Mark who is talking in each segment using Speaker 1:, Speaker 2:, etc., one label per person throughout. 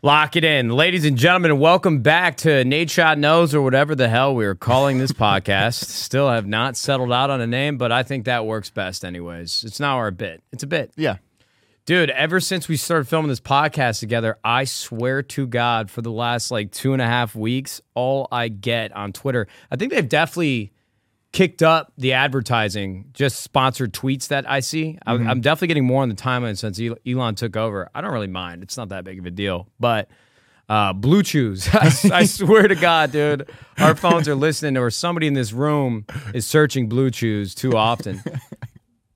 Speaker 1: Lock it in. Ladies and gentlemen, welcome back to Nadeshot Knows or whatever the hell we are calling this podcast. Still have not settled out on a name, but I think that works best anyways. It's now our bit. It's a bit.
Speaker 2: Yeah.
Speaker 1: Dude, ever since we started filming this podcast together, I swear to God, for the last like two and a half weeks, all I get on Twitter, I think they've definitely kicked up the advertising, just sponsored tweets that I see. I, I'm definitely getting more on the timeline since Elon took over. I don't really mind; it's not that big of a deal. But uh, Blue Chews, I, I swear to God, dude, our phones are listening, or somebody in this room is searching Blue Chews too often.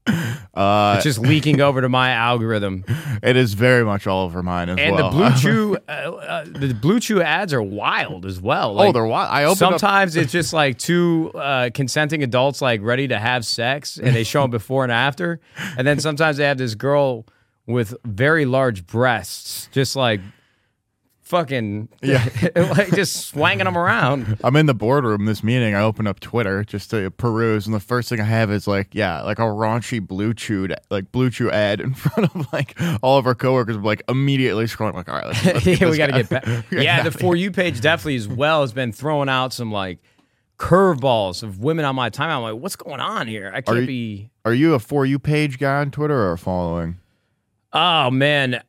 Speaker 2: Uh,
Speaker 1: it's just leaking over to my algorithm.
Speaker 2: it is very much all over mine as
Speaker 1: And
Speaker 2: well.
Speaker 1: the Blue Chew, uh, uh, the Blue Chew ads are wild as well. Like,
Speaker 2: oh, they're wild. I opened up.
Speaker 1: Sometimes it's just like two uh, consenting adults like ready to have sex, and they show them before and after. And then sometimes they have this girl with very large breasts, just like fucking,
Speaker 2: Yeah.
Speaker 1: like just swanging them around.
Speaker 2: I'm in the boardroom this meeting. I open up Twitter just to peruse, and the first thing I have is like, yeah, like a raunchy blue chew, like blue chew ad in front of like all of our coworkers. Like immediately scrolling, like, all right, let's, let's
Speaker 1: yeah, we got to get back. Yeah, the for you page definitely as well has been throwing out some like curveballs of women on my timeline. I'm like, what's going on here? I can't
Speaker 2: you-
Speaker 1: be.
Speaker 2: Are you a for you page guy on Twitter or following?
Speaker 1: Oh man,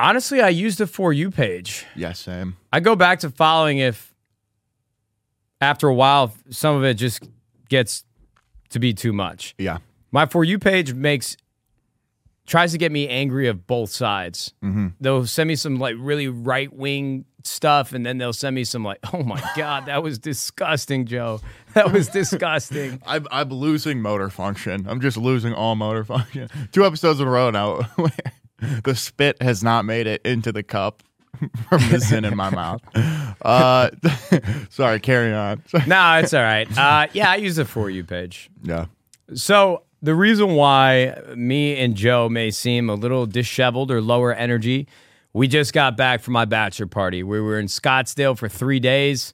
Speaker 1: honestly, I use the for you page.
Speaker 2: Yeah, same.
Speaker 1: I go back to following if after a while some of it just gets to be too much.
Speaker 2: Yeah.
Speaker 1: My for you page makes tries to get me angry of both sides.
Speaker 2: Mm-hmm.
Speaker 1: They'll send me some like really right wing stuff, and then they'll send me some like, oh my god, that was disgusting, Joe. That was disgusting.
Speaker 2: I'm, I'm losing motor function. I'm just losing all motor function. Two episodes in a row now. the spit has not made it into the cup from the sin in my mouth. Uh, sorry, carry on.
Speaker 1: no, it's all right. Uh, yeah, I use the for you page.
Speaker 2: yeah.
Speaker 1: So the reason why me and Joe may seem a little disheveled or lower energy, we just got back from my bachelor party. We were in Scottsdale for three days.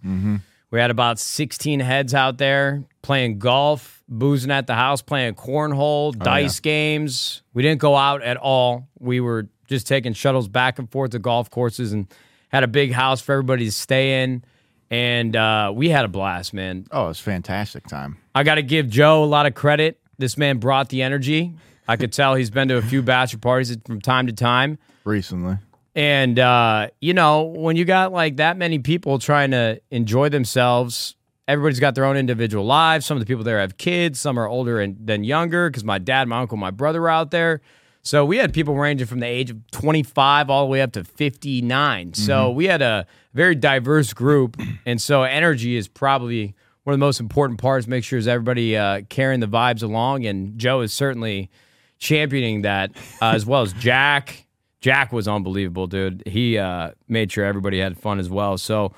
Speaker 1: We had about 16 heads out there playing golf, boozing at the house, playing cornhole, dice games. We didn't go out at all. We were just taking shuttles back and forth to golf courses and had a big house for everybody to stay in. And uh, we had a blast, man.
Speaker 2: Oh, it was fantastic time.
Speaker 1: I got to give Joe a lot of credit. This man brought the energy. I could tell he's been to a few bachelor parties from time to time.
Speaker 2: Recently.
Speaker 1: And, uh, you know, when you got like that many people trying to enjoy themselves, everybody's got their own individual lives. Some of the people there have kids, some are older and than younger because my dad, my uncle, my brother are out there. So we had people ranging from the age of 25 all the way up to 59. So we had a very diverse group. And so energy is probably one of the most important parts. Make sure is everybody uh, carrying the vibes along. And Joe is certainly championing that, uh, as well as Jack. Jack was unbelievable, dude. He uh, made sure everybody had fun as well. So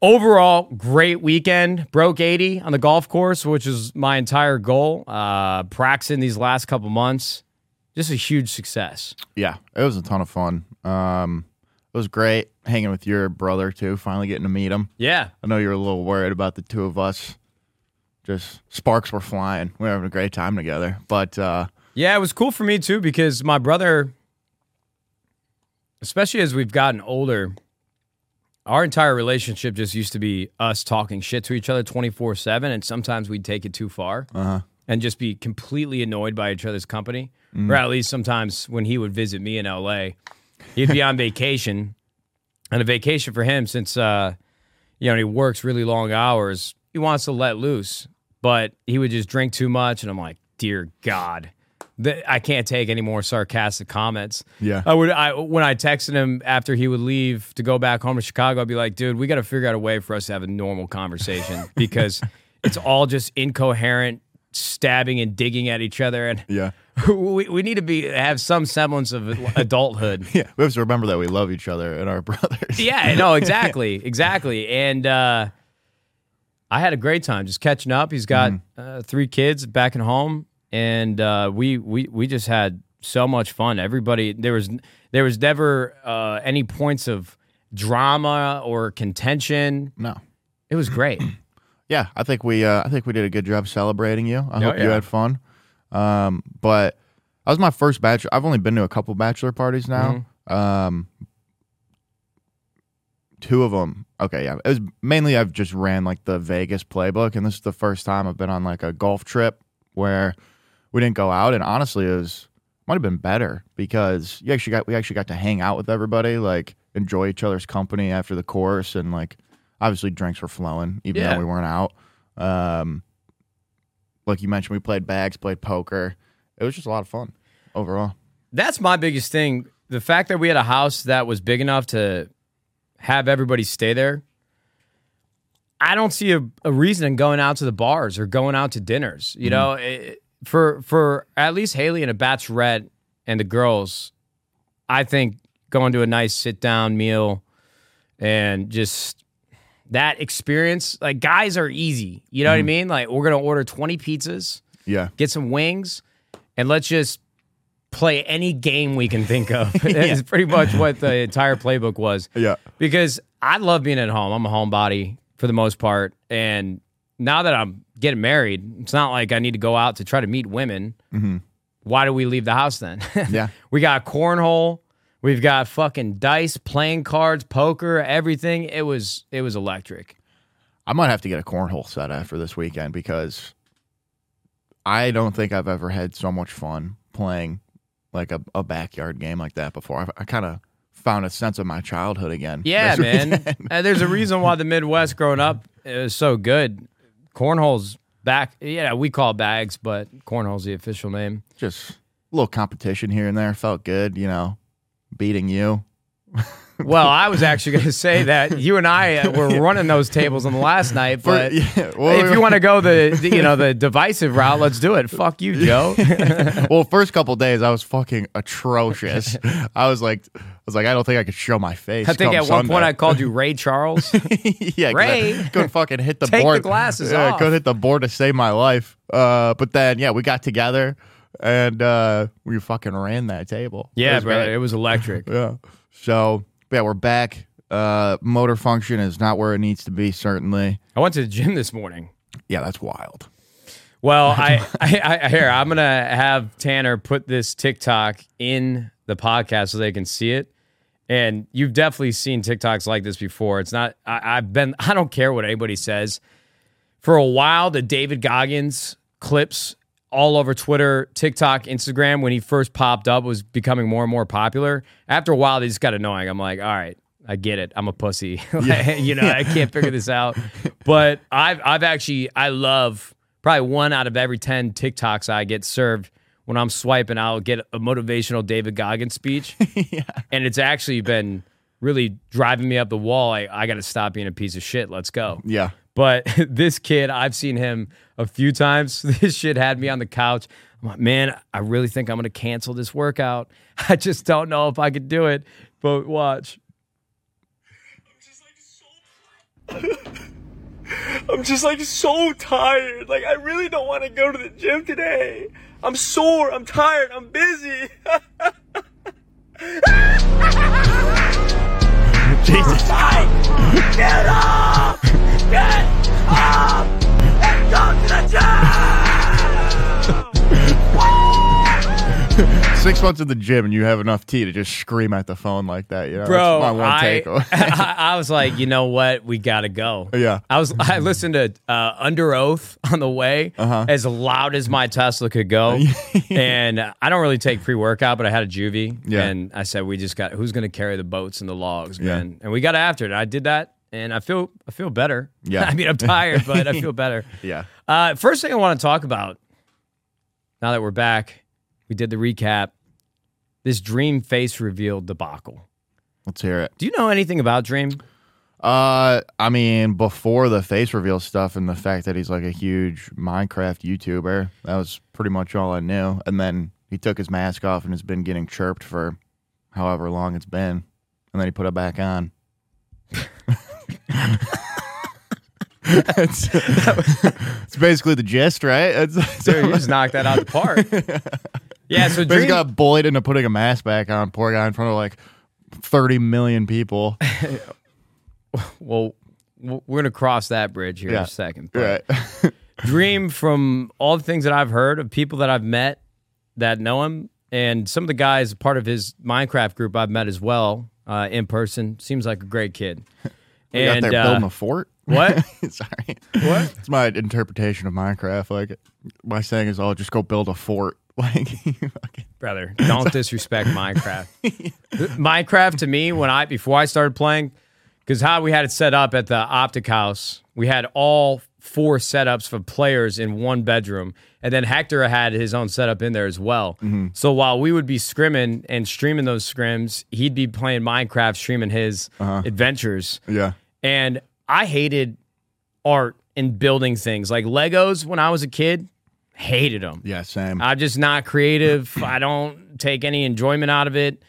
Speaker 1: overall, great weekend. Broke 80 on the golf course, which is my entire goal. Uh, practicing these last couple months, just a huge success.
Speaker 2: Yeah, it was a ton of fun. Um, it was great hanging with your brother too. Finally getting to meet him.
Speaker 1: Yeah,
Speaker 2: I know you were a little worried about the two of us. Just sparks were flying. We were having a great time together. But uh,
Speaker 1: yeah, it was cool for me too because my brother, especially as we've gotten older, our entire relationship just used to be us talking shit to each other 24 7. And sometimes we'd take it too far
Speaker 2: uh-huh.
Speaker 1: and just be completely annoyed by each other's company. Or at least sometimes when he would visit me in LA, he'd be on vacation. And a vacation for him, since uh, you know he works really long hours, he wants to let loose. But he would just drink too much, and I'm like, dear God, I can't take any more sarcastic comments.
Speaker 2: Yeah.
Speaker 1: I would. I when I texted him after he would leave to go back home to Chicago, I'd be like, dude, we got to figure out a way for us to have a normal conversation because it's all just incoherent stabbing and digging at each other, and
Speaker 2: yeah,
Speaker 1: we, we need to be have some semblance of adulthood.
Speaker 2: yeah. We have to remember that we love each other and our brothers.
Speaker 1: Yeah, no, exactly, exactly. And uh, I had a great time just catching up. He's got uh, three kids back at home, and uh, we we we just had so much fun. Everybody there was there was never uh, any points of drama or contention.
Speaker 2: No.
Speaker 1: It was great.
Speaker 2: Yeah, I think we uh, I think we did a good job celebrating you. I
Speaker 1: Oh,
Speaker 2: hope you had fun. Um, but that was my first bachelor. I've only been to a couple bachelor parties now.
Speaker 1: Mm-hmm.
Speaker 2: Um, two of them. Okay, yeah, it was mainly I've just ran like the Vegas playbook, and this is the first time I've been on like a golf trip where we didn't go out, and honestly, it was might have been better because you actually got we actually got to hang out with everybody, like enjoy each other's company after the course, and like obviously drinks were flowing even
Speaker 1: Yeah.
Speaker 2: though we weren't out. Um, like you mentioned, we played bags, played poker. It was just a lot of fun overall.
Speaker 1: That's my biggest thing. The fact that we had a house that was big enough to have everybody stay there. I don't see a, a reason in going out to the bars or going out to dinners. You know, it, for for at least Haley and a bachelorette and the girls, I think going to a nice sit down meal and just that experience. Like guys are easy. You know what I mm-hmm. mean? Like we're gonna order twenty pizzas
Speaker 2: Yeah,
Speaker 1: get some wings, and let's just play any game we can think of. It's pretty much what the entire playbook was.
Speaker 2: yeah,
Speaker 1: Because I love being at home. I'm a homebody for the most part. And now that I'm getting married, it's not like I need to go out to try to meet women. Mm-hmm. Why do we leave the house then?
Speaker 2: yeah.
Speaker 1: we got cornhole. We've got fucking dice, playing cards, poker, everything. It was it was electric.
Speaker 2: I might have to get a cornhole set after this weekend because I don't think I've ever had so much fun playing like a, a backyard game like that before. I, I kind of found a sense of my childhood again.
Speaker 1: Yeah, man. And uh, there's a reason why the Midwest growing up is so good. Cornhole's back. Yeah, we call bags, but cornhole's the official name.
Speaker 2: Just a little competition here and there felt good, you know, beating you.
Speaker 1: Well, I was actually going to say that you and I uh, were running those tables on the last night, but
Speaker 2: yeah, well,
Speaker 1: if you want to go the, the you know the divisive route, let's do it. Fuck you, Joe.
Speaker 2: well, first couple days I was fucking atrocious. I was like, I was like, I don't think I could show my face.
Speaker 1: I think at one point I called you Ray Charles.
Speaker 2: yeah,
Speaker 1: Ray.
Speaker 2: Couldn't fucking hit the
Speaker 1: Take the
Speaker 2: board.
Speaker 1: glasses
Speaker 2: yeah,
Speaker 1: off.
Speaker 2: couldn't hit the board to save my life. Uh, but then yeah, we got together and uh, we fucking ran that table. It
Speaker 1: Yeah,
Speaker 2: was
Speaker 1: bro, it was electric.
Speaker 2: Yeah. So yeah, we're back. Uh, motor function is not where it needs to be. Certainly.
Speaker 1: I went to the gym this morning.
Speaker 2: Yeah, that's wild.
Speaker 1: Well, I, I, I here I'm gonna have Tanner put this TikTok in the podcast so they can see it. And you've definitely seen TikToks like this before. It's not. I, I've been. I don't care what anybody says. For a while, the David Goggins clips all over Twitter, TikTok, Instagram when he first popped up was becoming more and more popular. After a while, they just got annoying. I'm like, all right, I get it. I'm a pussy. Like, you know, I can't figure this out. But I've I've actually I love probably one out of every ten TikToks I get served when I'm swiping. I'll get a motivational David Goggins speech, and it's actually been really driving me up the wall. I, I got to stop being a piece of shit. Let's go.
Speaker 2: Yeah.
Speaker 1: But this kid, I've seen him a few times. This shit had me on the couch. I'm like, man, I really think I'm going to cancel this workout. I just don't know if I could do it. But watch.
Speaker 3: I'm just like so tired. Like I really don't want to go to the gym today. I'm sore. I'm tired. I'm busy.
Speaker 2: Jesus.
Speaker 3: Get up! Get up! And go to the gym!
Speaker 2: Six months in the gym and you have enough tea to just scream at the phone like that. You know,
Speaker 1: Bro, I. I, I was like, you know what? We got to go.
Speaker 2: Yeah.
Speaker 1: I was I listened to uh, Underoath on the way
Speaker 2: Uh-huh.
Speaker 1: as loud as my Tesla could go. and I don't really take pre-workout, but I had a Juvee.
Speaker 2: Yeah.
Speaker 1: And I said, we just got who's gonna carry the boats and the logs,
Speaker 2: Yeah.
Speaker 1: man. And we got after it. I did that and I feel I feel better.
Speaker 2: Yeah.
Speaker 1: I mean I'm tired, but I feel better.
Speaker 2: yeah.
Speaker 1: Uh, first thing I want to talk about, now that we're back, we did the recap. This Dream face reveal debacle.
Speaker 2: Let's hear it.
Speaker 1: Do you know anything about Dream?
Speaker 2: Uh, I mean, before the face reveal stuff and the fact that he's like a huge Minecraft YouTuber, that was pretty much all I knew. And then he took his mask off and has been getting chirped for however long it's been, and then he put it back on. It's, it's basically the gist, right? It's,
Speaker 1: Dude, you just knocked that out of the park. Yeah, so Dream,
Speaker 2: got bullied into putting a mask back on. Poor guy in front of like thirty million people.
Speaker 1: well, we're gonna cross that bridge here in
Speaker 2: Yeah.
Speaker 1: a second. But
Speaker 2: right.
Speaker 1: Dream, from all the things that I've heard of people that I've met that know him, and some of the guys part of his Minecraft group I've met as well uh, in person, seems like a great kid.
Speaker 2: Got
Speaker 1: And
Speaker 2: there
Speaker 1: uh,
Speaker 2: building a fort.
Speaker 1: what?
Speaker 2: Sorry.
Speaker 1: What?
Speaker 2: It's my interpretation of Minecraft. Like my saying is, "Oh, just go build a fort." Like, fucking-
Speaker 1: brother. Don't disrespect Minecraft. Minecraft to me, when I before I started playing, because how we had it set up at the Optic House, we had all four setups for players in one bedroom, and then Hector had his own setup in there as well. Mm-hmm. So while we would be scrimming and streaming those scrims, he'd be playing Minecraft, streaming his uh-huh. adventures.
Speaker 2: yeah,
Speaker 1: And I hated art and building things like Legos when I was a kid. Hated them.
Speaker 2: yeah, same.
Speaker 1: I'm just not creative. I don't take any enjoyment out of it.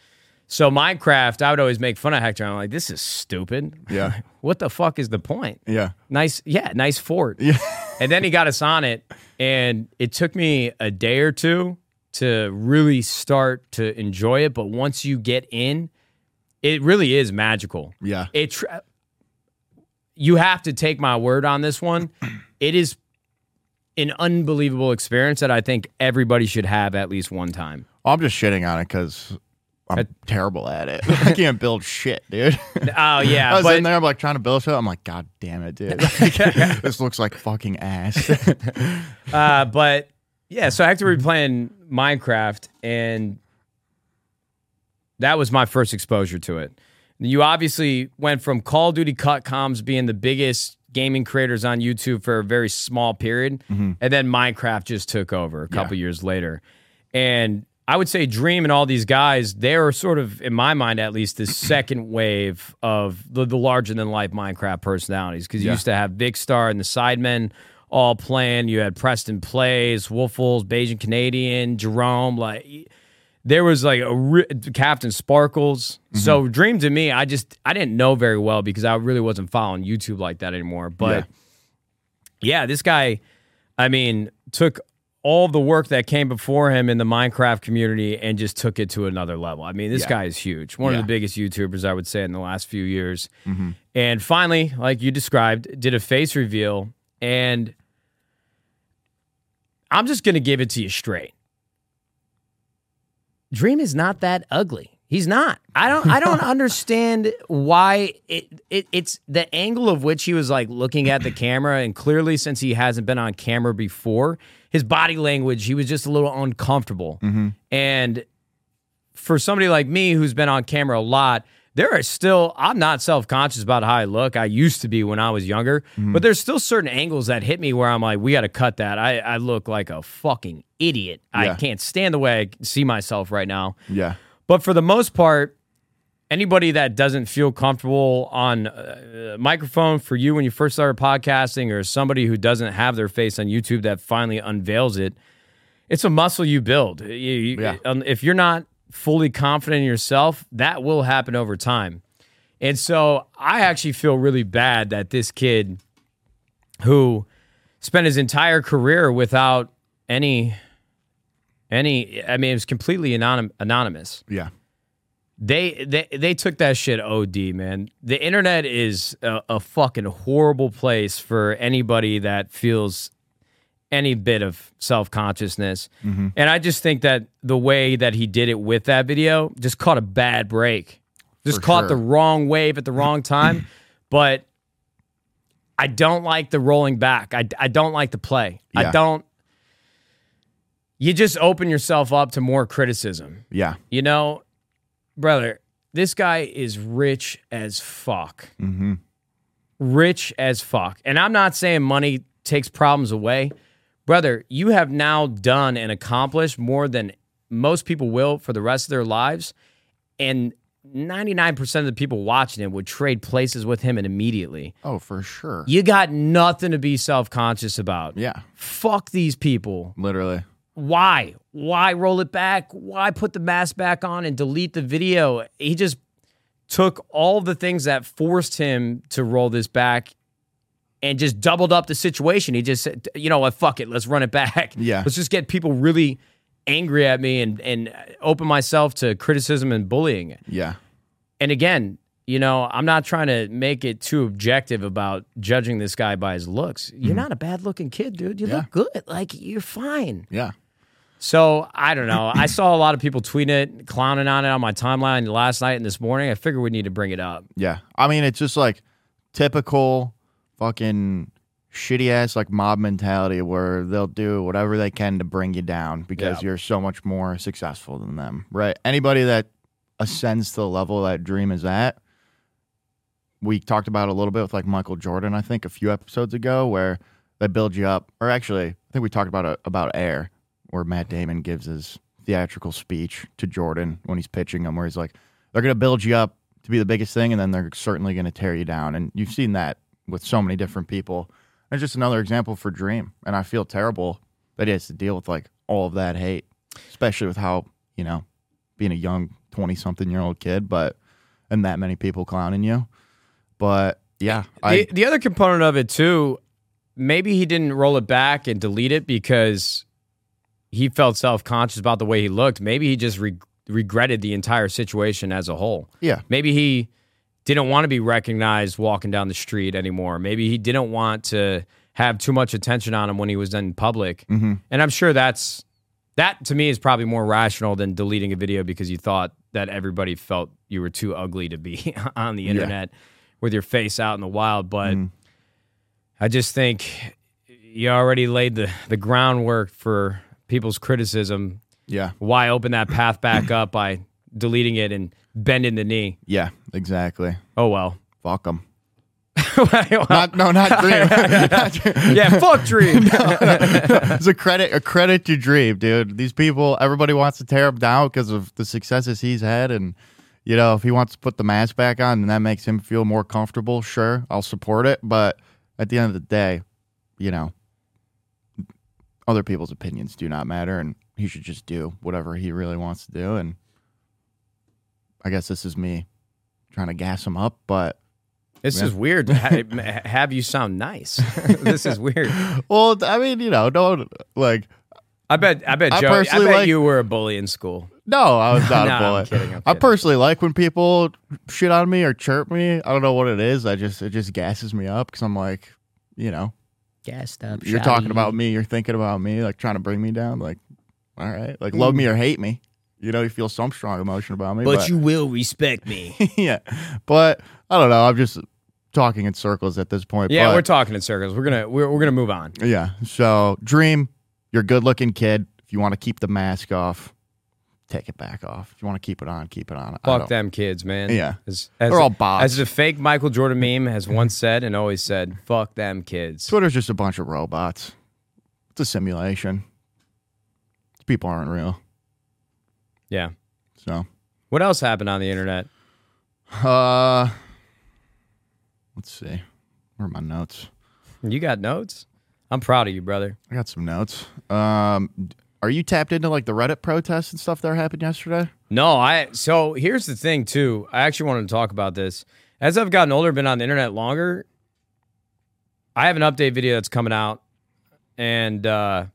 Speaker 1: So Minecraft, I would always make fun of Hector. I'm like, this is stupid.
Speaker 2: Yeah.
Speaker 1: what the fuck is the point?
Speaker 2: yeah,
Speaker 1: Nice, yeah, nice fort.
Speaker 2: yeah,
Speaker 1: And then he got us on it, and it took me a day or two to really start to enjoy it. But once you get in, it really is magical.
Speaker 2: yeah.
Speaker 1: It. Tr- you have to take my word on this one. It is an unbelievable experience that I think everybody should have at least one time.
Speaker 2: I'm just shitting on it because I'm terrible at it. I can't build shit, dude.
Speaker 1: Oh yeah, I
Speaker 2: was
Speaker 1: but
Speaker 2: in there, I'm like trying to build shit. I'm like, God damn it, dude. Like, this looks like fucking ass.
Speaker 1: uh, but yeah. So Hector was playing Minecraft, and that was my first exposure to it. You obviously went from Call of Duty cut comms being the biggest gaming creators on YouTube for a very small period, and then Minecraft just took over a couple years later. And I would say Dream and all these guys, they're sort of, in my mind at least, the second wave of the, the larger than life Minecraft personalities. Because you
Speaker 2: Yeah.
Speaker 1: used to have Big Star and the Sidemen all playing. You had Preston Plays, Woofless, Bayesian Canadian, Jerome. Like there was like a re- CaptainSparklez. Mm-hmm. So Dream to me, I just I didn't know very well because I really wasn't following YouTube like that anymore. But yeah, this guy, I mean, took all the work that came before him in the Minecraft community and just took it to another level. I mean, this
Speaker 2: Yeah.
Speaker 1: guy is huge. One
Speaker 2: Yeah.
Speaker 1: of the biggest YouTubers, I would say, in the last few years. Mm-hmm. And finally, like you described, did a face reveal. And I'm just going to give it to you straight. Dream is not that ugly. He's not. I don't. I don't understand why it, it. It's the angle of which he was like looking at the camera, and clearly, since he hasn't been on camera before, his body language, he was just a little uncomfortable. Mm-hmm. And for somebody like me who's been on camera a lot, there are still, I'm not self conscious about how I look. I used to be when I was younger, mm-hmm. but there's still certain angles that hit me where I'm like, we got to cut that. I, I look like a fucking idiot. I can't stand the way I see myself right now.
Speaker 2: yeah,
Speaker 1: But for the most part, anybody that doesn't feel comfortable on a microphone for you when you first started podcasting, or somebody who doesn't have their face on YouTube that finally unveils it, it's a muscle you build. You- you-
Speaker 2: Yeah.
Speaker 1: um, If you're not fully confident in yourself, that will happen over time. And so I actually feel really bad that this kid who spent his entire career without any any I mean it was completely anonym, anonymous.
Speaker 2: yeah,
Speaker 1: They, they they took that shit OD, man. The internet is a, a fucking horrible place for anybody that feels any bit of self consciousness. Mm-hmm. And I just think that the way that he did it with that video just caught a bad break. Just
Speaker 2: For
Speaker 1: caught
Speaker 2: sure.
Speaker 1: the wrong wave at the wrong time. but I don't like the rolling back. I, I don't like the play. I don't. You just open yourself up to more criticism.
Speaker 2: yeah,
Speaker 1: You know, brother, this guy is rich as fuck.
Speaker 2: mm-hmm.
Speaker 1: Rich as fuck. And I'm not saying money takes problems away. Brother, you have now done and accomplished more than most people will for the rest of their lives. And 99% of the people watching it would trade places with him and immediately.
Speaker 2: Oh, for sure.
Speaker 1: You got nothing to be self conscious about.
Speaker 2: Yeah,
Speaker 1: Fuck these people.
Speaker 2: literally.
Speaker 1: Why? Why roll it back? Why put the mask back on and delete the video? He just took all the things that forced him to roll this back and just doubled up the situation. He just said, you know what, fuck it, let's run it back.
Speaker 2: Yeah.
Speaker 1: Let's just get people really angry at me and, and open myself to criticism and bullying.
Speaker 2: Yeah,
Speaker 1: And again, you know, I'm not trying to make it too objective about judging this guy by his looks. You're not a bad looking kid, dude. You
Speaker 2: Mm-hmm. Yeah.
Speaker 1: look good. Like, you're fine.
Speaker 2: yeah,
Speaker 1: So I don't know. I saw a lot of people tweet it, clowning on it on my timeline last night and this morning. I figured we need to bring it up.
Speaker 2: yeah. I mean, it's just like typical fucking shitty ass like mob mentality where they'll do whatever they can to bring you down because
Speaker 1: Yeah.
Speaker 2: you're so much more successful than them. Right? Anybody that ascends to the level that dream is at. We talked about it a little bit with like Michael Jordan, I think, a few episodes ago, where they build you up. Or actually, I think we talked about it about Air, where Matt Damon gives his theatrical speech to Jordan when he's pitching him, where he's like, "They're going to build you up to be the biggest thing, and then they're certainly going to tear you down." And you've seen that with so many different people. It's just another example for Dream, and I feel terrible that he has to deal with like all of that hate, especially with how you know being a young twenty-something-year-old kid, but and that many people clowning you. But yeah, I
Speaker 1: the, the other component of it too, maybe he didn't roll it back and delete it because he felt self conscious about the way he looked. Maybe he just re- regretted the entire situation as a whole.
Speaker 2: yeah,
Speaker 1: Maybe he didn't want to be recognized walking down the street anymore. Maybe he didn't want to have too much attention on him when he was in public.
Speaker 2: Mm-hmm.
Speaker 1: And I'm sure that's that to me is probably more rational than deleting a video because you thought that everybody felt you were too ugly to be on the internet with your face out in the wild. But
Speaker 2: Mm-hmm.
Speaker 1: I just think you already laid the, the groundwork for people's criticism.
Speaker 2: yeah,
Speaker 1: Why open that path back up by deleting it and bending the knee?
Speaker 2: yeah, exactly.
Speaker 1: Oh well.
Speaker 2: Fuck them. Not no, not Dream. Not Dream.
Speaker 1: yeah, fuck Dream.
Speaker 2: it's a credit a credit to Dream, dude. These people, everybody wants to tear him down because of the successes he's had, and you know if he wants to put the mask back on and that makes him feel more comfortable, sure, I'll support it. But at the end of the day, you know, other people's opinions do not matter, and he should just do whatever he really wants to do. And I guess this is me trying to gas him up, but
Speaker 1: This
Speaker 2: Yeah.
Speaker 1: is weird to have you sound nice. this is weird.
Speaker 2: well, I mean, you know, don't like.
Speaker 1: I bet. I bet
Speaker 2: I
Speaker 1: Joe. I bet
Speaker 2: like-
Speaker 1: you were a bully in school.
Speaker 2: No, I was not
Speaker 1: No,
Speaker 2: a
Speaker 1: I'm kidding, I'm
Speaker 2: I personally like when people shit on me or chirp me. I don't know what it is. I just it just gasses me up because I'm like, you know,
Speaker 1: Gassed up.
Speaker 2: you're talking about me, you're thinking about me, like trying to bring me down. Like, all right, like love me mm. or hate me. You know, you feel some strong emotion about me, but, you
Speaker 1: will respect me.
Speaker 2: yeah. But I don't know. I'm just talking in circles at this point.
Speaker 1: yeah,
Speaker 2: but-
Speaker 1: we're talking in circles. We're gonna we're, we're gonna move on.
Speaker 2: Yeah. So, Dream, you're a good looking kid. If you want to keep the mask off, take it back off. If you want to keep it on, keep it on.
Speaker 1: Fuck them kids, man.
Speaker 2: Yeah.
Speaker 1: As, as,
Speaker 2: They're all bots.
Speaker 1: As the fake Michael Jordan meme has once said and always said, "Fuck them kids."
Speaker 2: Twitter's just a bunch of robots. It's a simulation. People aren't real.
Speaker 1: Yeah.
Speaker 2: So,
Speaker 1: What else happened on the internet?
Speaker 2: uh, let's see. Where are my notes?
Speaker 1: You got notes? I'm proud of you, brother.
Speaker 2: I got some notes. Um, are you tapped into like the Reddit protests and stuff that happened yesterday?
Speaker 1: No, I so here's the thing too. I actually wanted to talk about this. As I've gotten older, been on the internet longer, I have an update video that's coming out and uh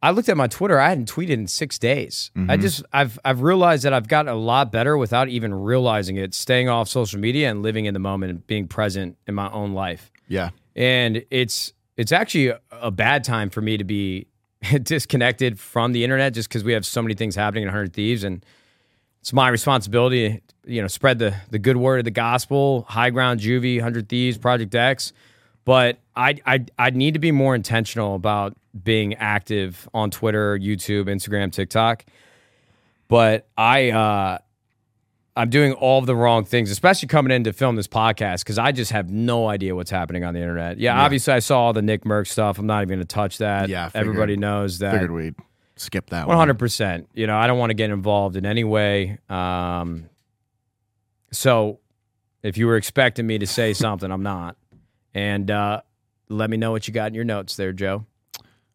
Speaker 1: I looked at my Twitter. I hadn't tweeted in six days. I just I've I've realized that I've gotten a lot better without even realizing it, staying off social media and living in the moment and being present in my own life
Speaker 2: Yeah.
Speaker 1: and it's it's actually a, bad time for me to be disconnected from the internet just because we have so many things happening in 100 thieves and it's my responsibility you know spread the the good word of the gospel high ground Juvee 100 thieves project x but I, I I need to be more intentional about being active on Twitter, YouTube, Instagram, TikTok. But I uh I'm doing all the wrong things, especially coming in to film this podcast because I just have no idea what's happening on the internet. Yeah, obviously I saw all the Nickmercs stuff. I'm not even going to touch that.
Speaker 2: Yeah, figured-
Speaker 1: everybody knows that.
Speaker 2: Figured we'd skip that
Speaker 1: One
Speaker 2: one.
Speaker 1: hundred percent. You know, I don't want to get involved in any way. Um, so, if you were expecting me to say something, I'm not. And uh, let me know what you got in your notes there, Joe.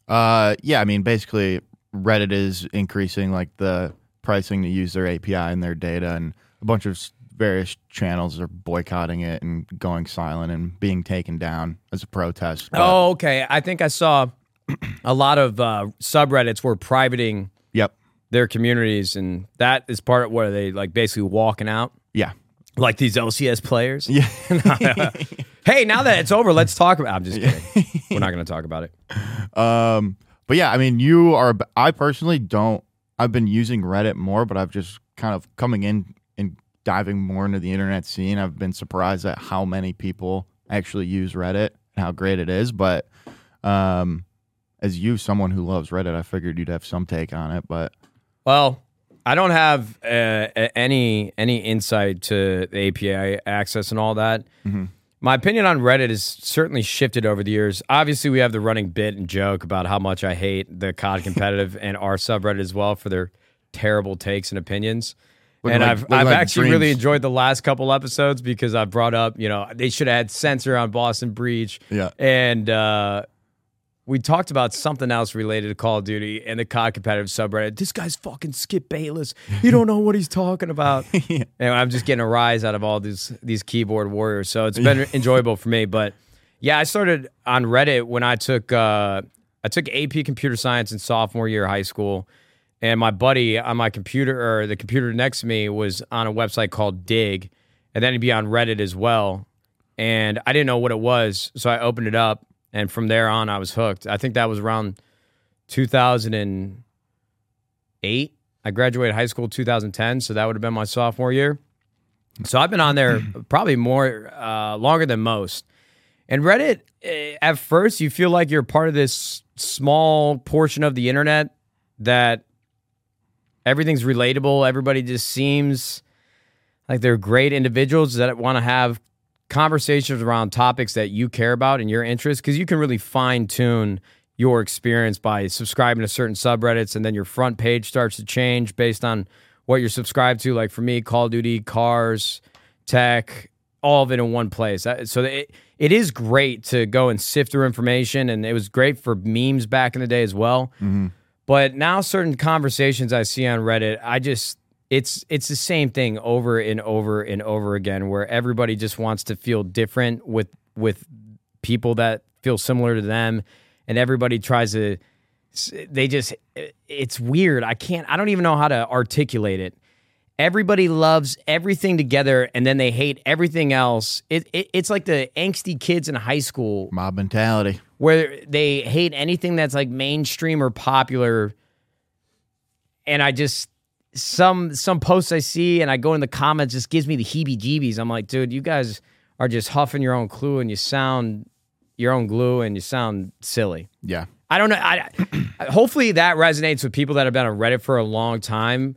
Speaker 2: Uh, yeah, I mean, basically, Reddit is increasing like the pricing to use their API and their data, and a bunch of various channels are boycotting it and going silent and being taken down as a protest. But-
Speaker 1: Oh, okay. I think I saw a lot of uh, subreddits were privating
Speaker 2: yep,
Speaker 1: their communities, and that is part of where they like basically walking out,
Speaker 2: yeah,
Speaker 1: like these LCS players.
Speaker 2: yeah,
Speaker 1: hey, now that it's over, let's talk about. I'm just kidding. We're not going to talk about it.
Speaker 2: um, but yeah, I mean, you are. I personally don't. I've been using Reddit more, but I've just kind of coming in diving more into the internet scene, I've been surprised at how many people actually use Reddit and how great it is. But um, as you, someone who loves Reddit, I figured you'd have some take on it. But
Speaker 1: Well, I don't have uh, any any insight to the API access and all that. My opinion on Reddit has certainly shifted over the years. Obviously, we have the running bit and joke about how much I hate the COD competitive and our subreddit as well for their terrible takes and opinions.
Speaker 2: Looking
Speaker 1: and
Speaker 2: like-
Speaker 1: I've I've
Speaker 2: like
Speaker 1: actually really enjoyed the last couple episodes because I've brought up, you know, they should have had censor on Boston Breach.
Speaker 2: Yeah.
Speaker 1: And uh, we talked about something else related to Call of Duty and the COD competitive subreddit. This guy's fucking Skip Bayless. You don't know what he's talking about. And I'm just getting a rise out of all these these keyboard warriors. So it's been enjoyable for me. But yeah, I started on Reddit when I took uh, I took AP computer science in sophomore year of high school. And my buddy on my computer or the computer next to me was on a website called Digg. And then he'd be on Reddit as well. And I didn't know what it was. So I opened it up and from there on I was hooked. I think that was around 2008. I graduated high school 2010, so that would have been my sophomore year. So I've been on there probably more uh, longer than most. And Reddit, eh, at first, you feel like you're part of this small portion of the internet that everything's relatable. Everybody just seems like they're great individuals that want to have conversations around topics that you care about and your interests because you can really fine tune your experience by subscribing to certain subreddits and then your front page starts to change based on what you're subscribed to like for me call of duty cars tech all of it in one place. So it, it is great to go and sift through information and it was great for memes back in the day as well mm-hmm. But now certain conversations I see on Reddit, I just it's it's the same thing over and over and over again where everybody just wants to feel different with with people that feel similar to them and everybody tries to they just it's weird. I can't I don't even know how to articulate it. Everybody loves everything together and then they hate everything else. It, it it's like the angsty kids in high school
Speaker 2: mob mentality.
Speaker 1: where they hate anything that's like mainstream or popular and i just some some posts i see and i go in the comments just gives me the heebie jeebies i'm like dude you guys are just huffing your own clue and you sound your own glue and you sound silly
Speaker 2: Yeah.
Speaker 1: I don't know. I- hopefully that resonates with people that have been on Reddit for a long time.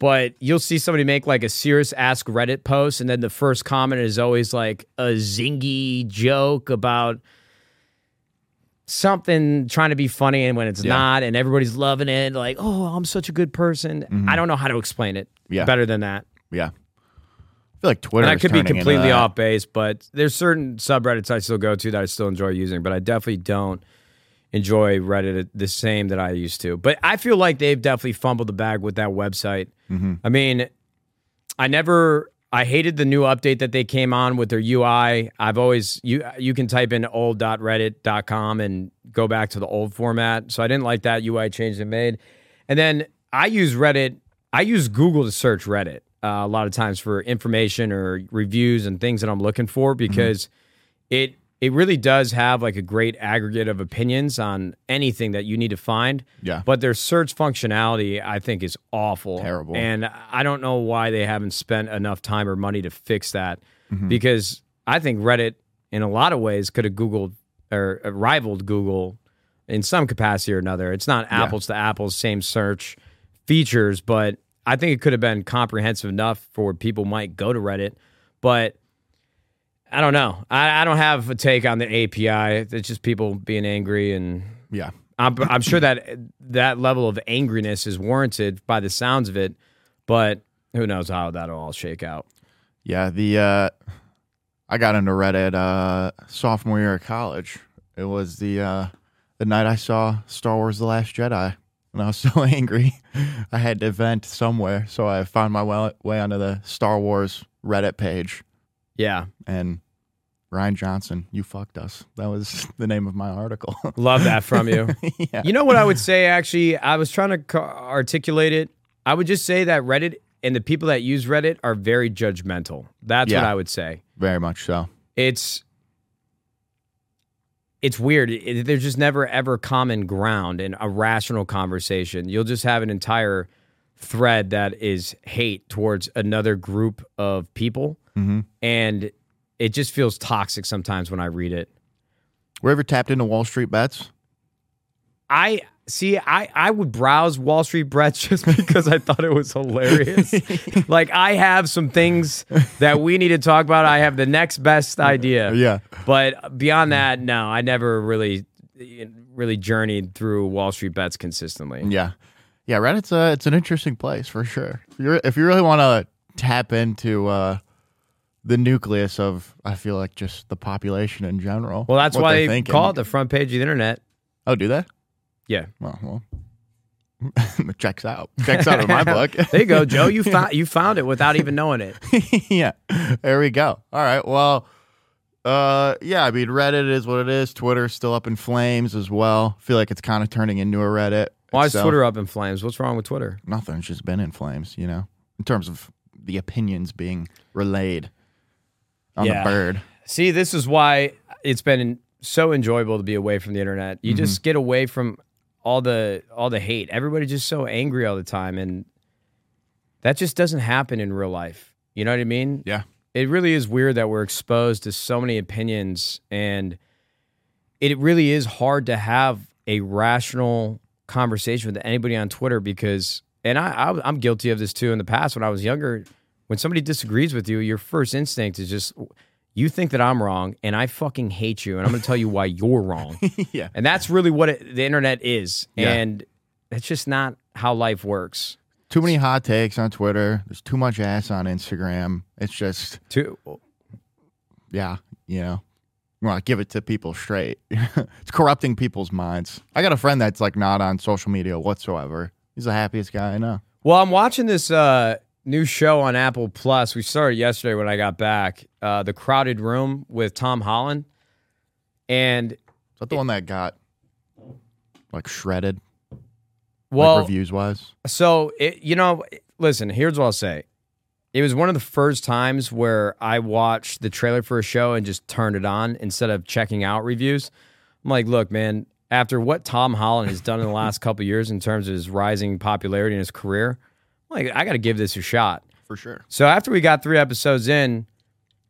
Speaker 1: But you'll see somebody make like a serious Ask Reddit post, and then the first comment is always like a zingy joke about something trying to be funny, and when it's
Speaker 2: Yeah.
Speaker 1: not, and everybody's loving it, like, oh, I'm such a good person. Mm-hmm. I don't know how to explain it
Speaker 2: Yeah.
Speaker 1: better than that.
Speaker 2: Yeah. I feel like Twitter.
Speaker 1: And I could be completely off base, but there's certain subreddits I still go to that I still enjoy using, but I definitely don't enjoy Reddit the same that I used to. But I feel like they've definitely fumbled the bag with that website.
Speaker 2: Mm-hmm.
Speaker 1: I mean, I never I hated the new update that they came on with their UI. I've always you you can type in old.reddit.com and go back to the old format. So I didn't like that UI change they made. And then I use Reddit. I use Google to search Reddit uh, a lot of times for information or reviews and things that I'm looking for because it it really does have like a great aggregate of opinions on anything that you need to find.
Speaker 2: Yeah.
Speaker 1: But their search functionality, I think, is awful.
Speaker 2: Terrible.
Speaker 1: And I don't know why they haven't spent enough time or money to fix that
Speaker 2: Mm-hmm.
Speaker 1: because I think Reddit, in a lot of ways, could have Googled or uh, rivaled Google in some capacity or another. It's not apples to apples, same search features, but I think it could have been comprehensive enough for people might go to Reddit. But I don't know. I, I don't have a take on the API. It's just people being angry, and
Speaker 2: Yeah.
Speaker 1: I'm, I'm sure that that level of angriness is warranted by the sounds of it. But who knows how that'll all shake out?
Speaker 2: Yeah, the uh I got into Reddit uh sophomore year of college. It was the uh the night I saw Star Wars The Last Jedi. And I was so angry. I had to vent somewhere. So I found my way, way onto the Star Wars Reddit page
Speaker 1: Yeah,
Speaker 2: and Rian Johnson, you fucked us. That was the name of my article.
Speaker 1: love that from you.
Speaker 2: yeah.
Speaker 1: You know what I would say? Actually, I was trying to articulate it. I would just say that Reddit and the people that use Reddit are very judgmental. That's what I would say.
Speaker 2: Very much so.
Speaker 1: It's it's weird. It- there's just never ever common ground in a rational conversation. You'll just have an entire thread that is hate towards another group of people, mm-hmm. and it just feels toxic sometimes when I read it.
Speaker 2: Were ever tapped into Wall Street bets?
Speaker 1: I see. I I would browse Wall Street bets just because I thought it was hilarious. like I have some things that we need to talk about. I have the next best idea.
Speaker 2: Yeah.
Speaker 1: But beyond that, no, I never really really journeyed through Wall Street bets consistently.
Speaker 2: Yeah, yeah. Reddit's a it's an interesting place for sure. If you if you really want to tap into uh, the nucleus of, I feel like just the population in general.
Speaker 1: Well, that's
Speaker 2: what
Speaker 1: why they
Speaker 2: thinking.
Speaker 1: call it the front page of the internet.
Speaker 2: Oh, do they?
Speaker 1: Yeah.
Speaker 2: Well, well. checks out. Checks out in my book.
Speaker 1: There you go, Joe. You found you found it without even knowing it.
Speaker 2: yeah. There we go. All right. Well, uh, yeah. I mean, Reddit is what it is. Twitter's still up in flames as well. feel like it's kind of turning into a Reddit.
Speaker 1: Why is. Twitter up in flames? What's wrong with Twitter?
Speaker 2: Nothing. It's just been in flames. You know, in terms of the opinions being relayed on
Speaker 1: Yeah.
Speaker 2: the bird.
Speaker 1: See, this is why it's been so enjoyable to be away from the internet. You just mm-hmm. get away from all the all the hate. Everybody's just so angry all the time and that just doesn't happen in real life. You know what I mean?
Speaker 2: Yeah.
Speaker 1: It really is weird that we're exposed to so many opinions and it really is hard to have a rational conversation with anybody on Twitter because and I, I I'm guilty of this too in the past when I was younger when somebody disagrees with you your first instinct is just you think that I'm wrong and I fucking hate you and I'm going to tell you why you're wrong.
Speaker 2: yeah.
Speaker 1: And that's really what it, the internet is.
Speaker 2: Yeah.
Speaker 1: And it's just not how life works.
Speaker 2: Too many hot takes on Twitter. There's too much ass on Instagram. It's just,
Speaker 1: too
Speaker 2: yeah, you know, well, give it to people straight. it's corrupting people's minds. I got a friend that's like not on social media whatsoever. He's the happiest guy I know.
Speaker 1: Well, I'm watching this uh, new show on Apple Plus. We started yesterday when I got back. Uh, the Crowded Room with Tom Holland, and
Speaker 2: Is that the one that got like shredded,
Speaker 1: well,
Speaker 2: like reviews wise?
Speaker 1: so it, you know, listen. Here's what I'll say. It was one of the first times where I watched the trailer for a show and just turned it on instead of checking out reviews. I'm like, look, man. After what Tom Holland has done in the last couple of years in terms of his rising popularity in his career, I'm like I got to give this a shot.
Speaker 2: For sure.
Speaker 1: So after we got three episodes in,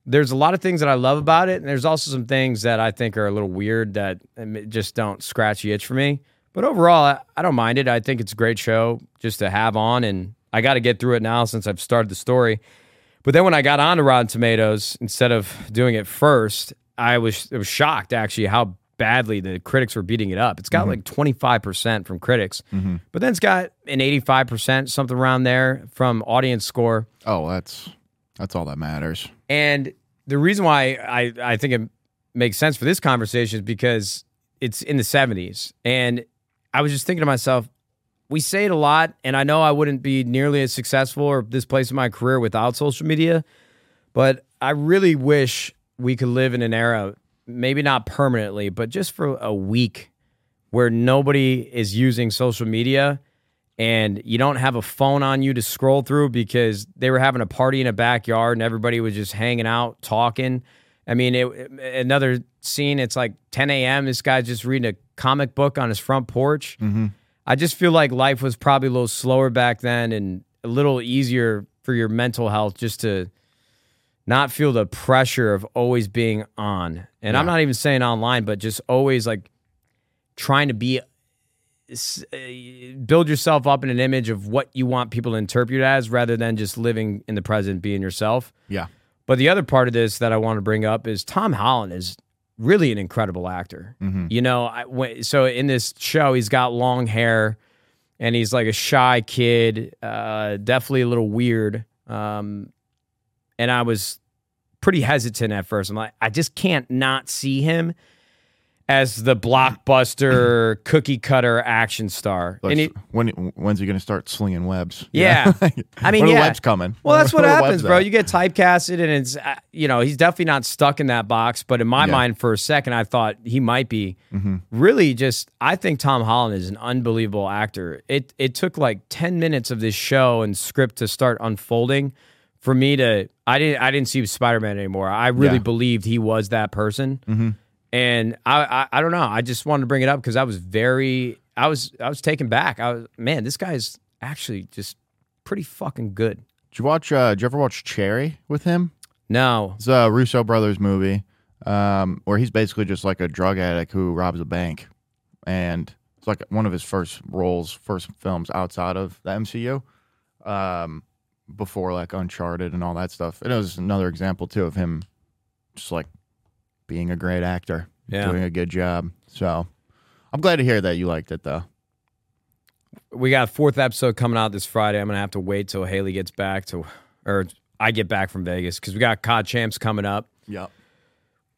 Speaker 1: there's a lot of things that I love about it, and there's also some things that I think are a little weird that um, just don't scratch the itch for me. But overall, I, I don't mind it. I think it's a great show just to have on, and I got to get through it now since I've started the story. But then when I got onto Rotten Tomatoes, instead of doing it first, I was I was shocked actually how badly the critics were beating it up. It's got mm-hmm. like 25% from critics, mm-hmm. but then it's got an 85%, something around there from audience score.
Speaker 2: Oh, that's that's all that matters.
Speaker 1: And the reason why I, I think it makes sense for this conversation is because it's in the 70s. And I was just thinking to myself, we say it a lot, and I know I wouldn't be nearly as successful or this place in my career without social media, but I really wish we could live in an era, maybe not permanently, but just for a week where nobody is using social media and you don't have a phone on you to scroll through because they were having a party in a backyard and everybody was just hanging out talking. I mean, it, another scene, it's like 10 a.m. This guy's just reading a comic book on his front porch. Mm-hmm. I just feel like life was probably a little slower back then and a little easier for your mental health just to not feel the pressure of always being on. And I'm not even saying online, but just always like trying to be uh, build yourself up in an image of what you want people to interpret as rather than just living in the present being yourself.
Speaker 2: Yeah.
Speaker 1: But the other part of this that I want to bring up is Tom Holland is really an incredible actor. You know, I, so in this show, he's got long hair and he's like a shy kid, uh, definitely a little weird. Um, and I was pretty hesitant at first. I'm like, I just can't not see him as the blockbuster cookie cutter action star.
Speaker 2: Like,
Speaker 1: And he,
Speaker 2: when when's he going to start slinging webs?
Speaker 1: Yeah. I mean, yeah.
Speaker 2: the webs coming?
Speaker 1: Well, that's what
Speaker 2: Where
Speaker 1: happens, bro.
Speaker 2: at?
Speaker 1: You get typecasted, and it's uh, you know he's definitely not stuck in that box. But in my
Speaker 2: Yeah.
Speaker 1: mind, for a second, I thought he might be.
Speaker 2: Mm-hmm.
Speaker 1: Really, just I think Tom Holland is an unbelievable actor. It it took like ten minutes of this show and script to start unfolding for me to. I didn't I didn't see Spider Man anymore. I really
Speaker 2: Yeah.
Speaker 1: believed he was that person.
Speaker 2: Mm-hmm.
Speaker 1: And I, I I don't know. I just wanted to bring it up because I was very I was I was taken back. I was man, this guy's actually just pretty fucking good.
Speaker 2: Did you watch? Uh, did you ever watch Cherry with him?
Speaker 1: No,
Speaker 2: It's a Russo brothers movie, um, where he's basically just like a drug addict who robs a bank, and it's like one of his first roles, first films outside of the MCU, um, before like Uncharted and all that stuff. And it was another example too of him just like being a great actor,
Speaker 1: Yeah.
Speaker 2: doing a good job. So I'm glad to hear that you liked it though.
Speaker 1: we got a fourth episode coming out this Friday. I'm gonna have to wait till Haley gets back to, or I get back from Vegas because we got COD champs coming up.
Speaker 2: Yep.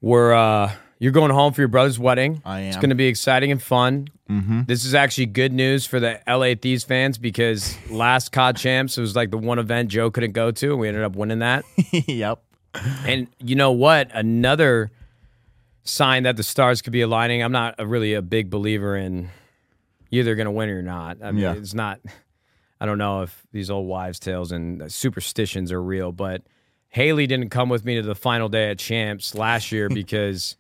Speaker 1: We're uh, you're going home for your brother's wedding.
Speaker 2: I am.
Speaker 1: It's gonna be exciting and fun.
Speaker 2: Mm-hmm.
Speaker 1: This is actually good news for the LA Thieves fans because last COD champs it was like the one event Joe couldn't go to, and we ended up winning that.
Speaker 2: yep.
Speaker 1: And you know what? Another sign that the stars could be aligning. I'm not a, really a big believer in you're either going to win or not. I mean,
Speaker 2: Yeah.
Speaker 1: it's not. I don't know if these old wives' tales and superstitions are real, but Haley didn't come with me to the final day at Champs last year because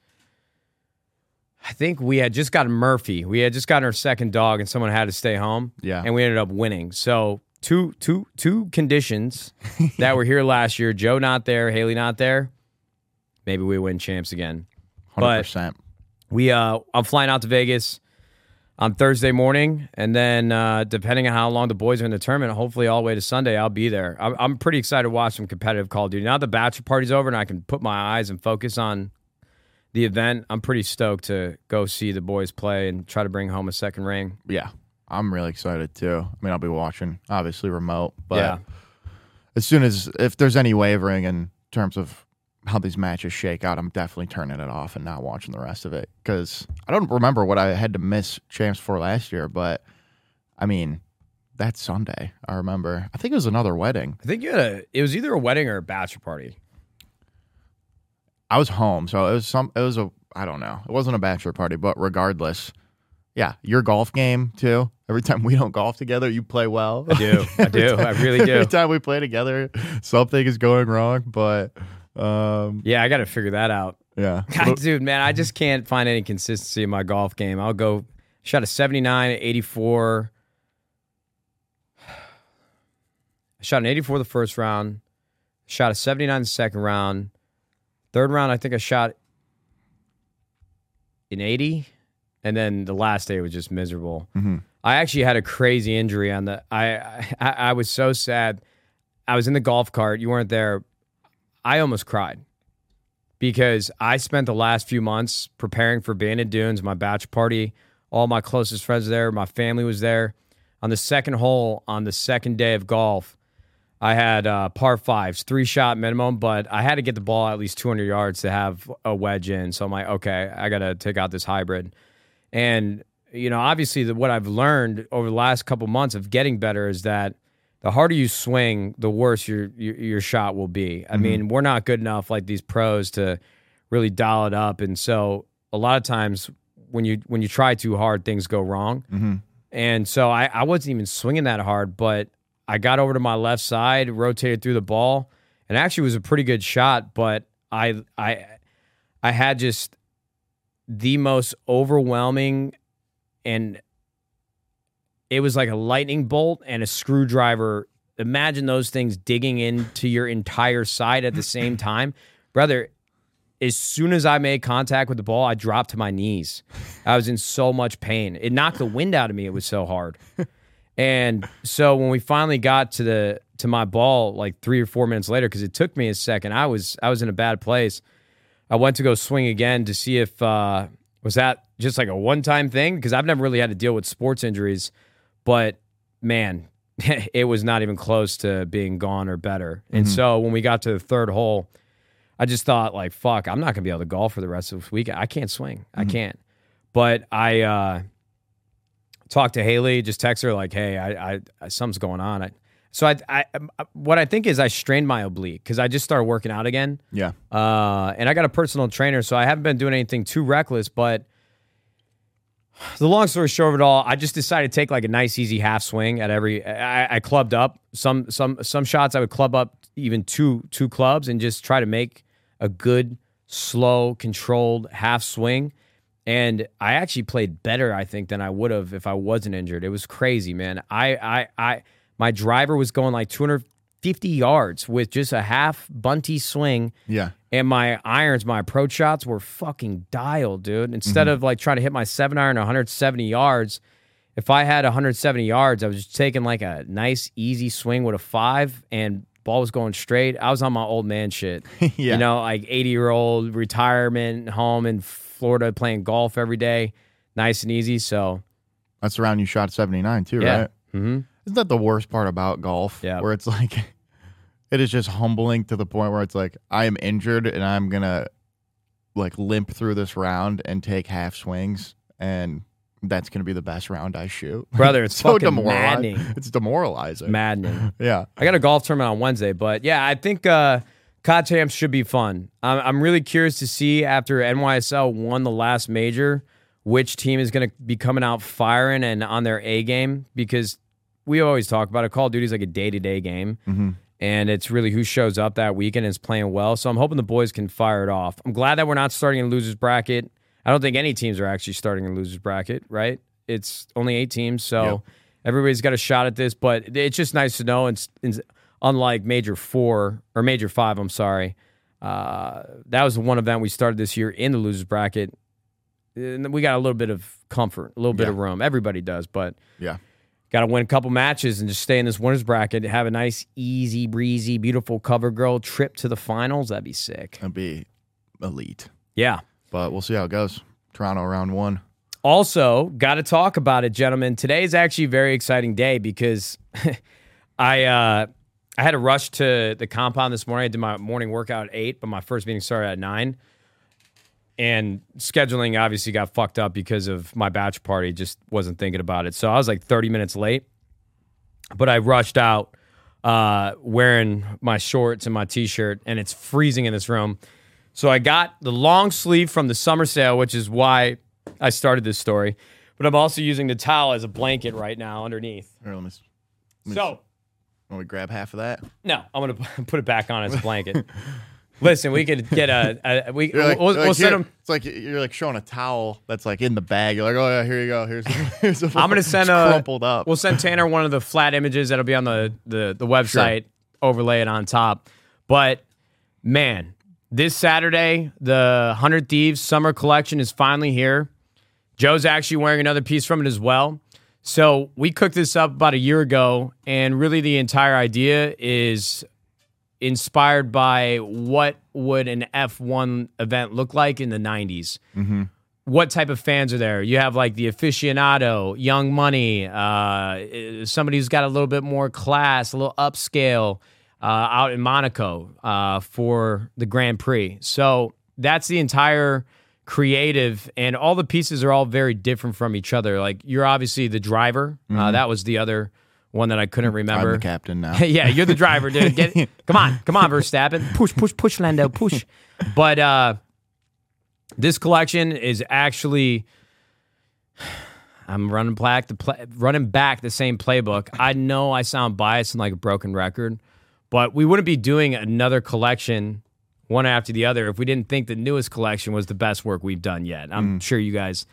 Speaker 1: I think we had just gotten Murphy. We had just gotten our second dog, and someone had to stay home.
Speaker 2: Yeah.
Speaker 1: and we ended up winning. So two, two, two conditions that were here last year: Joe not there, Haley not there. Maybe we win champs again.
Speaker 2: Hundred
Speaker 1: But-
Speaker 2: percent.
Speaker 1: We uh I'm flying out to Vegas on Thursday morning, and then uh, depending on how long the boys are in the tournament, hopefully all the way to Sunday, I'll be there. I'm, I'm pretty excited to watch some competitive Call of Duty. Now the bachelor party's over and I can put my eyes and focus on the event, I'm pretty stoked to go see the boys play and try to bring home a second ring.
Speaker 2: Yeah. I'm really excited too. I mean, I'll be watching, obviously remote, but
Speaker 1: yeah,
Speaker 2: as soon as if there's any wavering in terms of how these matches shake out, I'm definitely turning it off and not watching the rest of it because I don't remember what I had to miss champs for last year, but I mean, that Sunday I remember. I think it was another wedding.
Speaker 1: I think you had a, it was either a wedding or a bachelor party.
Speaker 2: I was home, so it was some. It was a I don't know. It wasn't a bachelor party, but regardless, yeah, your golf game too. Every time we don't golf together, you play well.
Speaker 1: I do, I do, I really do.
Speaker 2: Every time we play together, something is going wrong. But um,
Speaker 1: Yeah, I got to figure that out.
Speaker 2: yeah,
Speaker 1: God, dude, man, I just can't find any consistency in my golf game. I'll go shot a 79, 84. I shot an 84 the first round, shot a 79 the second round. Third round, I think I shot an 80, and then the last day was just miserable.
Speaker 2: Mhm.
Speaker 1: I actually had a crazy injury on the. I, I I was so sad. I was in the golf cart. You weren't there. I almost cried because I spent the last few months preparing for Bandon Dunes, my batch party. All my closest friends there. My family was there. On the second hole, on the second day of golf, I had uh, par fives, three shot minimum, but I had to get the ball at least 200 yards to have a wedge in. So I'm like, okay, I got to take out this hybrid. And, you know, obviously, the, what I've learned over the last couple months of getting better is that the harder you swing, the worse your your, your shot will be. I mm-hmm. mean, we're not good enough like these pros to really dial it up, and so a lot of times when you when you try too hard, things go wrong. Mm-hmm. And so I, I wasn't even swinging that hard, but I got over to my left side, rotated through the ball, and actually was a pretty good shot. But I I I had just the most overwhelming and it was like a lightning bolt and a screwdriver. Imagine those things digging into your entire side at the same time. Brother, as soon as I made contact with the ball, I dropped to my knees. I was in so much pain. It knocked the wind out of me. It was so hard. And so when we finally got to the to my ball like 3 or 4 minutes later cuz it took me a second. I was I was in a bad place. I went to go swing again to see if uh was that just like a one-time thing because I've never really had to deal with sports injuries, but man, it was not even close to being gone or better. And so when we got to the third hole, I just thought like, fuck, I'm not gonna be able to golf for the rest of this week. I can't swing. I can't. But I uh talked to Haley, just text her like, hey, I, I, I something's going on. I, so I, I, what I think is I strained my oblique because I just started working out again.
Speaker 2: yeah,
Speaker 1: Uh, and I got a personal trainer, so I haven't been doing anything too reckless. But the long story short of it all, I just decided to take like a nice, easy half swing at every. I, I clubbed up some some some shots. I would club up even two two clubs and just try to make a good, slow, controlled half swing. And I actually played better, I think, than I would have if I wasn't injured. It was crazy, man. I I I My driver was going like 250 yards with just a half bunty swing.
Speaker 2: Yeah.
Speaker 1: And my irons, my approach shots were fucking dialed, dude. Instead of like trying to hit my seven iron 170 yards, if I had 170 yards, I was just taking like a nice, easy swing with a five and ball was going straight. I was on my old man shit.
Speaker 2: Yeah.
Speaker 1: You know, like 80 year old retirement home in Florida playing golf every day. Nice and easy. So,
Speaker 2: That's around you shot 79 too,
Speaker 1: yeah.
Speaker 2: right?
Speaker 1: hmm
Speaker 2: Isn't that the worst part about golf?
Speaker 1: Yeah.
Speaker 2: Where it's like, it is just humbling to the point where it's like, I am injured and I'm going to like limp through this round and take half swings. And that's going to be the best round I shoot.
Speaker 1: Brother, it's
Speaker 2: so
Speaker 1: fucking
Speaker 2: demoralizing.
Speaker 1: maddening.
Speaker 2: It's demoralizing.
Speaker 1: Maddening.
Speaker 2: yeah.
Speaker 1: I got a golf tournament on Wednesday, but yeah, I think uh, COD champs should be fun. I'm, I'm really curious to see after NYSL won the last major, which team is going to be coming out firing and on their A game because we always talk about it. Call of Duty is like a day to day game, and it's really who shows up that weekend and is playing well. So I'm hoping the boys can fire it off. I'm glad that we're not starting in losers bracket. I don't think any teams are actually starting in losers bracket, right? It's only eight teams, so
Speaker 2: Yep.
Speaker 1: everybody's got a shot at this. But it's just nice to know. And, and unlike Major Four or Major Five, I'm sorry, uh, that was the one event we started this year in the losers bracket. And we got a little bit of comfort, a little bit
Speaker 2: Yeah.
Speaker 1: of room. Everybody does, but
Speaker 2: Yeah.
Speaker 1: Got to win a couple matches and just stay in this winners bracket. Have a nice, easy, breezy, beautiful cover girl trip to the finals. That'd be sick.
Speaker 2: That'd be elite.
Speaker 1: Yeah.
Speaker 2: But we'll see how it goes. Toronto round one.
Speaker 1: Also, got to talk about it, gentlemen. Today is actually a very exciting day because I uh, I had to rush to the compound this morning. I did my morning workout at eight, but my first meeting started at nine. And scheduling obviously got fucked up because of my batch party. Just wasn't thinking about it, so I was like thirty minutes late. But I rushed out uh, wearing my shorts and my t-shirt, and it's freezing in this room. So I got the long sleeve from the summer sale, which is why I started this story. But I'm also using the towel as a blanket right now underneath.
Speaker 2: Here, let me, let me
Speaker 1: So
Speaker 2: want we grab half of that?
Speaker 1: no, I'm gonna put it back on as a blanket. Listen, we could get a, a we
Speaker 2: You're like,
Speaker 1: we'll, we'll
Speaker 2: like,
Speaker 1: send them.
Speaker 2: It's like you're like showing a towel that's like in the bag. You're like, oh yeah, here you go. Here's, here's a
Speaker 1: I'm gonna send a
Speaker 2: crumpled up.
Speaker 1: We'll send Tanner one of the flat images that'll be on the the the website. Overlay it on top. But man, this Saturday, the Hundred Thieves Summer Collection is finally here. Joe's actually wearing another piece from it as well. So we cooked this up about a year ago, and really the entire idea is inspired by what would an F1 event look like in the 90s. What type of fans are there? You have like the aficionado, young money, uh, somebody who's got a little bit more class, a little upscale uh, out in Monaco uh, for the Grand Prix. So that's the entire creative, and all the pieces are all very different from each other. Like you're obviously the driver. Uh, that was the other one that I couldn't
Speaker 2: I'm
Speaker 1: remember.
Speaker 2: the captain now.
Speaker 1: yeah, you're the driver, dude. Get come on, come on, Verstappen. Push, push, push, Lando, push. But uh this collection is actually I'm running back the play, running back the same playbook. I know I sound biased and like a broken record, but we wouldn't be doing another collection one after the other if we didn't think the newest collection was the best work we've done yet. I'm sure you guys,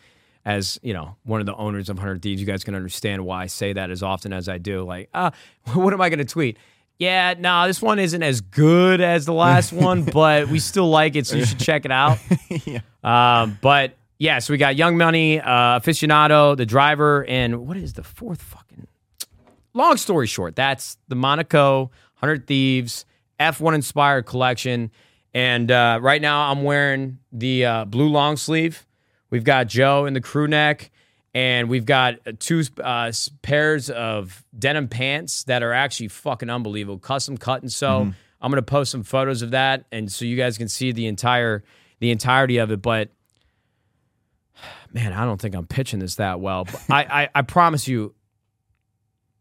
Speaker 1: as you know, one of the owners of Hundred Thieves, you guys can understand why I say that as often as I do. Like, ah, what am I going to tweet? Yeah, no, this one isn't as good as the last one, but we still like it, so you should check it out.
Speaker 2: yeah.
Speaker 1: Um, but yeah, so we got Young Money, uh, aficionado, the driver, and what is the fourth fucking? Long story short, that's the Monaco Hundred Thieves F1 inspired collection, and uh, right now I'm wearing the uh, blue long sleeve. We've got Joe in the crew neck, and we've got two uh, pairs of denim pants that are actually fucking unbelievable, custom cut and sew. I'm gonna post some photos of that, and so you guys can see the entire the entirety of it. But man, I don't think I'm pitching this that well. But I, I I promise you,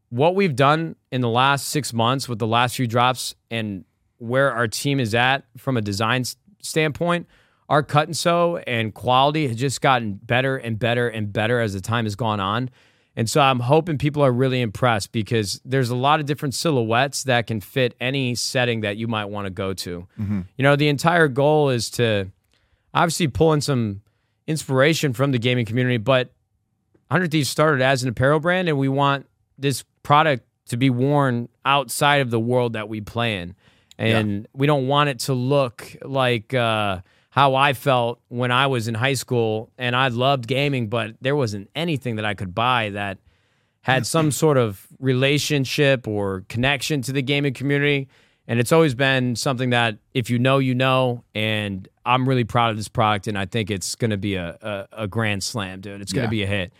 Speaker 1: what we've done in the last six months with the last few drops and where our team is at from a design standpoint, our cut and sew and quality has just gotten better and better and better as the time has gone on. And so I'm hoping people are really impressed because there's a lot of different silhouettes that can fit any setting that you might want to go to. You know, the entire goal is to obviously pull in some inspiration from the gaming community, but 100 Thieves started as an apparel brand, and we want this product to be worn outside of the world that we play in. And we don't want it to look like uh, how I felt when I was in high school and I loved gaming, but there wasn't anything that I could buy that had some sort of relationship or connection to the gaming community. And it's always been something that if you know, you know. And I'm really proud of this product, and I think it's going to be a, a, a grand slam, dude. It's going to
Speaker 2: Yeah.
Speaker 1: be a hit.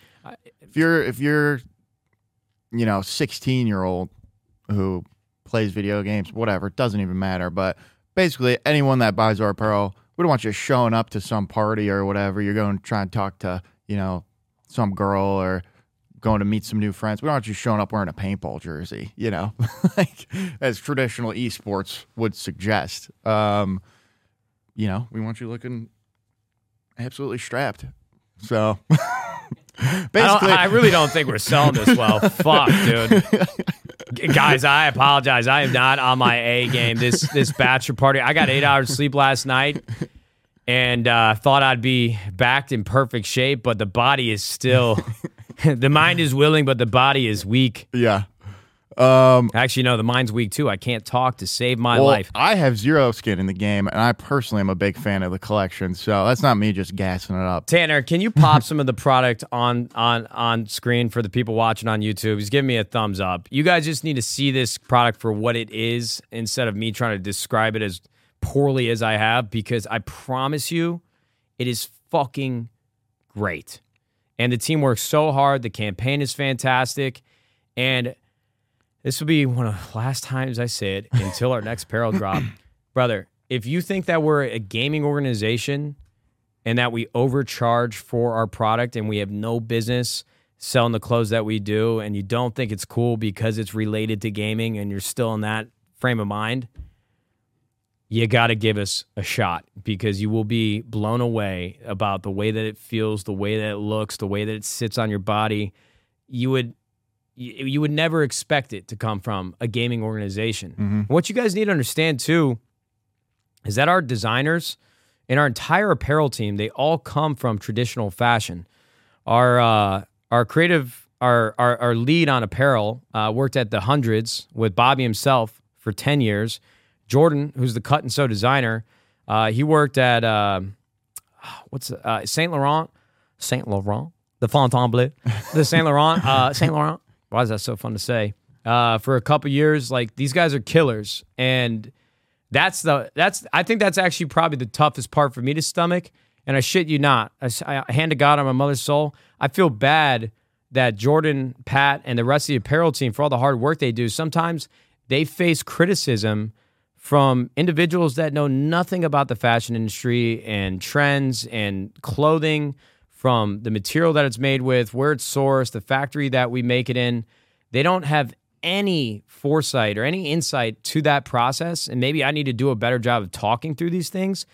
Speaker 2: if you're if you're you know 16 year old who plays video games whatever it doesn't even matter but basically anyone that buys our apparel we don't want you showing up to some party or whatever you're going to try and talk to you know some girl or going to meet some new friends we don't want you showing up wearing a paintball jersey you know like as traditional esports would suggest um you know we want you looking absolutely strapped so
Speaker 1: I, I really don't think we're selling this well. Fuck, dude. Guys, I apologize. I am not on my A game. This this bachelor party. I got eight hours sleep last night, and uh, thought I'd be backed in perfect shape, but the body is still. the mind is willing, but the body is weak.
Speaker 2: Yeah. Um,
Speaker 1: Actually, no, the mind's weak too. I can't talk to save my
Speaker 2: well,
Speaker 1: life.
Speaker 2: I have zero skin in the game, and I personally am a big fan of the collection. So that's not me just gassing it up.
Speaker 1: Tanner, can you pop some of the product on on on screen for the people watching on YouTube? He's giving me a thumbs up. You guys just need to see this product for what it is instead of me trying to describe it as poorly as I have because I promise you it is fucking great. And the team works so hard, the campaign is fantastic, and this will be one of the last times I say it until our next apparel drop. Brother, if you think that we're a gaming organization and that we overcharge for our product and we have no business selling the clothes that we do and you don't think it's cool because it's related to gaming and you're still in that frame of mind, you got to give us a shot because you will be blown away about the way that it feels, the way that it looks, the way that it sits on your body. You would you, you would never expect it to come from a gaming organization. What you guys need to understand too is that our designers and our entire apparel team they all come from traditional fashion. Our uh, our creative our, our our lead on apparel uh, worked at the hundreds with Bobby himself for ten years. Jordan, who's the cut and sew designer, uh, he worked at uh, what's uh, Saint Laurent, Saint Laurent, the Fontainebleau, the Saint Laurent, uh, Saint Laurent. Why is that so fun to say? Uh, for a couple years, like these guys are killers, and that's the that's I think that's actually probably the toughest part for me to stomach. And I shit you not, I hand to God on my mother's soul, I feel bad that Jordan, Pat, and the rest of the apparel team for all the hard work they do. Sometimes they face criticism from individuals that know nothing about the fashion industry and trends and clothing, from the material that it's made with, where it's sourced, the factory that we make it in. They don't have any foresight or any insight to that process. And maybe I need to do a better job of talking through these things.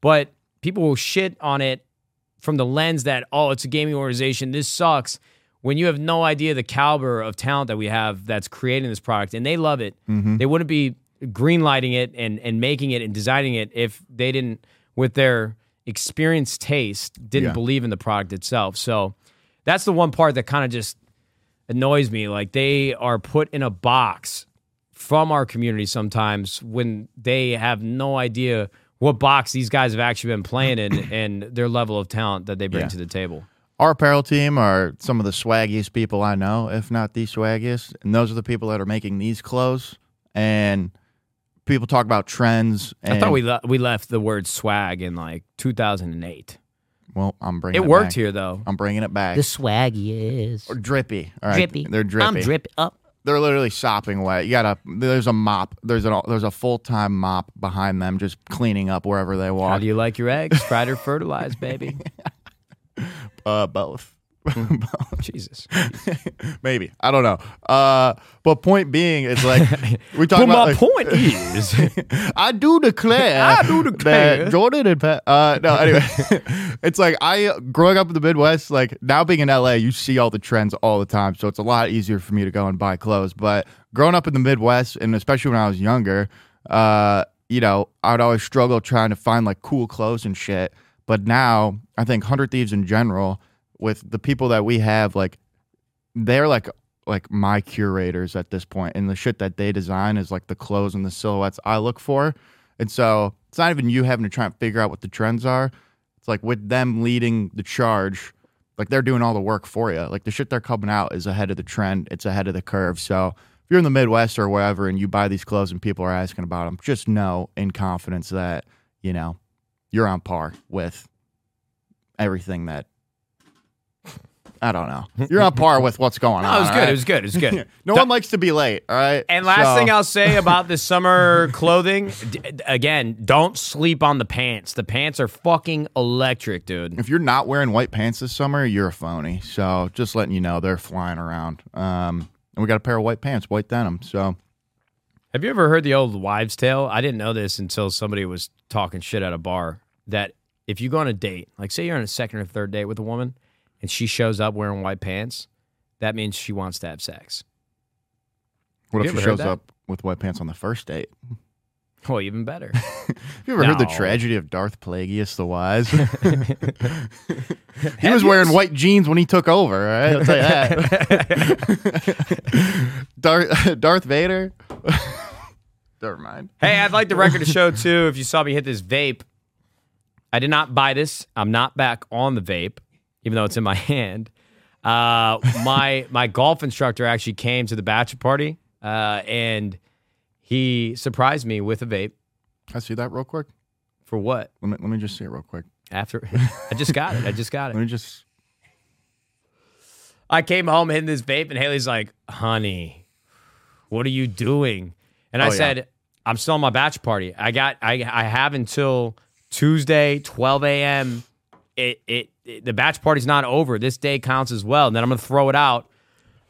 Speaker 1: But people will shit on it from the lens that, oh, it's a gaming organization. This sucks. When you have no idea the caliber of talent that we have that's creating this product and they love it, mm-hmm. they wouldn't be greenlighting it and, and making it and designing it if they didn't, with their experienced taste, didn't
Speaker 2: Yeah.
Speaker 1: believe in the product itself. So that's the one part that kind of just annoys me. Like they are put in a box from our community sometimes when they have no idea what box these guys have actually been playing in and their level of talent that they bring
Speaker 2: Yeah.
Speaker 1: to the table.
Speaker 2: Our apparel team are some of the swaggiest people I know, if not the swaggiest. And those are the people that are making these clothes. And people talk about trends. And,
Speaker 1: I thought we le- we left the word swag in like 2008.
Speaker 2: Well, I'm bringing
Speaker 1: It
Speaker 2: it,
Speaker 1: worked
Speaker 2: back.
Speaker 1: here though.
Speaker 2: I'm bringing it back.
Speaker 4: The swaggy is
Speaker 2: Or drippy. All right.
Speaker 4: drippy.
Speaker 2: They're drippy.
Speaker 4: I'm drippy up.
Speaker 2: They're literally sopping wet. You gotta. There's a mop. There's a there's a full time mop behind them, just cleaning up wherever they walk.
Speaker 1: How do you like your eggs? Fried or fertilized, baby?
Speaker 2: uh, both.
Speaker 1: Jesus.
Speaker 2: Maybe I don't know. Uh, but point being, it's like we talk
Speaker 1: But
Speaker 2: about.
Speaker 1: my
Speaker 2: like-
Speaker 1: point is,
Speaker 2: I do declare.
Speaker 1: I do declare.
Speaker 2: Jordan and Pat. Uh, no, anyway, it's like I growing up in the Midwest. Like now being in LA, you see all the trends all the time, so it's a lot easier for me to go and buy clothes. But growing up in the Midwest, and especially when I was younger, uh, you know, I'd always struggle trying to find like cool clothes and shit. But now, I think Hundred Thieves in general, with the people that we have, like they're like like my curators at this point, and the shit that they design is like the clothes and the silhouettes I look for. And so it's not even you having to try and figure out what the trends are. It's like with them leading the charge, like they're doing all the work for you. Like the shit they're coming out is ahead of the trend. It's ahead of the curve. So if you're in the Midwest or wherever and you buy these clothes and people are asking about them, just know in confidence that you know you're on par with everything that. I don't know. You're on par with what's going
Speaker 1: No,
Speaker 2: on.
Speaker 1: it was good.
Speaker 2: right?
Speaker 1: It was good. It was good.
Speaker 2: no one likes to be late. All right.
Speaker 1: And last
Speaker 2: So-
Speaker 1: thing I'll say about the summer clothing, d- again, don't sleep on the pants. The pants are fucking electric, dude.
Speaker 2: if you're not wearing white pants this summer, you're a phony. So just letting you know they're flying around. Um, and we got a pair of white pants, white denim. So
Speaker 1: Have you ever heard the old wives' tale? I didn't know this until somebody was talking shit at a bar. That if you go on a date, like say you're on a second or third date with a woman, and she shows up wearing white pants, that means she wants to have sex.
Speaker 2: what if she shows
Speaker 1: that?
Speaker 2: up with white pants on the first date?
Speaker 1: Well, even better.
Speaker 2: Have you ever heard the tragedy of Darth Plagueis the Wise? he was wearing white jeans when he took over. All right, I'll tell you that. Darth, Darth Vader. Never mind.
Speaker 1: Hey, I'd like the record to show too. If you saw me hit this vape, I did not buy this. I'm not back on the vape, even though it's in my hand. Uh, my my golf instructor actually came to the bachelor party, uh, and he surprised me with a vape.
Speaker 2: Can I see that real quick?
Speaker 1: For what?
Speaker 2: Let me let me just see it real quick.
Speaker 1: After I just got it. I just got it.
Speaker 2: Let me just.
Speaker 1: I came home hitting this vape, and Haley's like, "Honey, what are you doing?" And I
Speaker 2: Oh, yeah.
Speaker 1: said, "I'm still on my batch party. I got I I have until Tuesday, 12 a.m. It it the batch party's not over. This day counts as well. And then I'm gonna throw it out.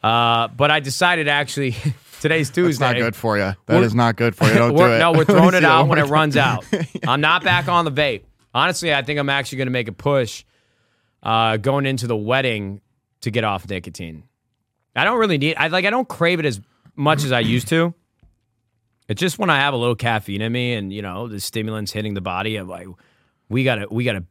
Speaker 1: Uh, but I decided actually today's Tuesday.
Speaker 2: not good for you. That
Speaker 1: We're-
Speaker 2: is not good for you. Don't do it.
Speaker 1: No, we're throwing it out when it runs out. I'm not back on the vape. Honestly, I think I'm actually going to make a push uh, going into the wedding to get off nicotine. I don't really need. I like. I don't crave it as much as I used to. It's just when I have a little caffeine in me, and you know the stimulants hitting the body. I'm like, we gotta, we gotta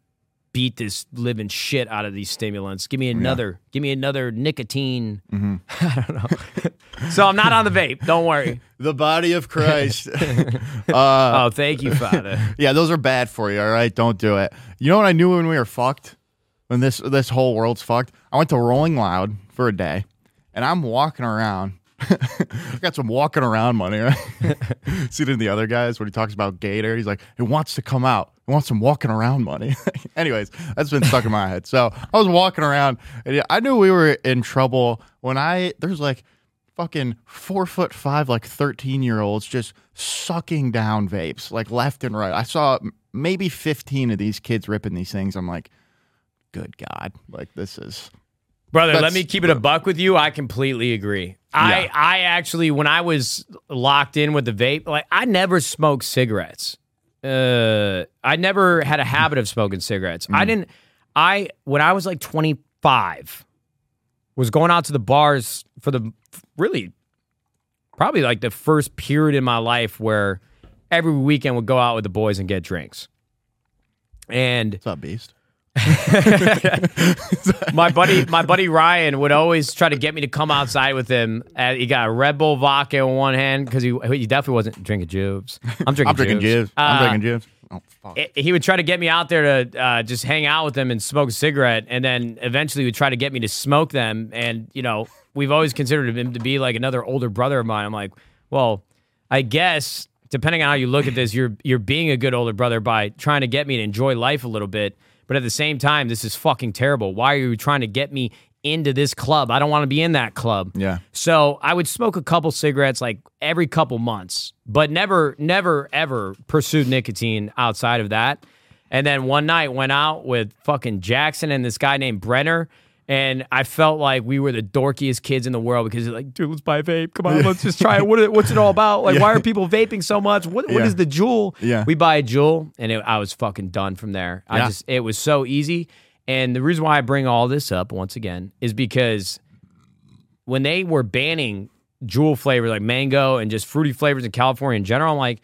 Speaker 1: beat this living shit out of these stimulants. Give me another. Give me another nicotine.
Speaker 2: Mm-hmm.
Speaker 1: I don't know. so I'm not on the vape. Don't worry.
Speaker 2: The body of Christ.
Speaker 1: oh, thank you, Father.
Speaker 2: yeah, those are bad for you. All right, don't do it. You know what I knew when we were fucked? When this this whole world's fucked. I went to Rolling Loud for a day, and I'm walking around. I got some walking around money. Right? See it in the other guys when he talks about Gator. He's like, it wants to come out. It wants some walking around money. Anyways, that's been stuck in my head. So I was walking around, and I knew we were in trouble when I there's like fucking four foot five, like 13 year olds just sucking down vapes, like left and right. I saw maybe 15 of these kids ripping these things. I'm like, good God. Like, this is.
Speaker 1: Brother, let me keep it a buck with you. I completely agree. I
Speaker 2: Yeah.
Speaker 1: I actually when I was locked in with the vape, like I never smoked cigarettes. Uh I never had a habit of smoking cigarettes.
Speaker 2: Mm.
Speaker 1: I didn't I when I was like 25 was going out to the bars for the really probably like the first period in my life where every weekend would go out with the boys and get drinks. And
Speaker 2: What's up, Beast?
Speaker 1: my buddy, my buddy Ryan would always try to get me to come outside with him. Uh, he got a Red Bull vodka in one hand because he he definitely wasn't drinking Jibs. I'm drinking.
Speaker 2: I'm drinking
Speaker 1: Jibs.
Speaker 2: Jibs. I'm
Speaker 1: Uh,
Speaker 2: drinking Jibs. Oh, fuck.
Speaker 1: it- he would try to get me out there to uh, just hang out with him and smoke a cigarette, and then eventually would try to get me to smoke them. And you know, we've always considered him to be like another older brother of mine. I'm like, well, I guess depending on how you look at this, you're you're being a good older brother by trying to get me to enjoy life a little bit. But at the same time, this is fucking terrible. Why are you trying to get me into this club? I don't want to be in that club.
Speaker 2: Yeah.
Speaker 1: So I would smoke a couple cigarettes like every couple months, but never, never, ever pursued nicotine outside of that. And then one night went out with fucking Jackson and this guy named Brenner. And I felt like we were the dorkiest kids in the world because like, dude, let's buy a vape. Come on, let's just try it. What, is- what's it all about? Like, why are people vaping so much? What, what
Speaker 2: Yeah.
Speaker 1: is the Juul?
Speaker 2: Yeah.
Speaker 1: We buy a Juul, and it, I was fucking done from there. I
Speaker 2: Yeah.
Speaker 1: just, it was so easy. And the reason why I bring all this up once again is because when they were banning Juul flavors like mango and just fruity flavors in California in general, I'm like,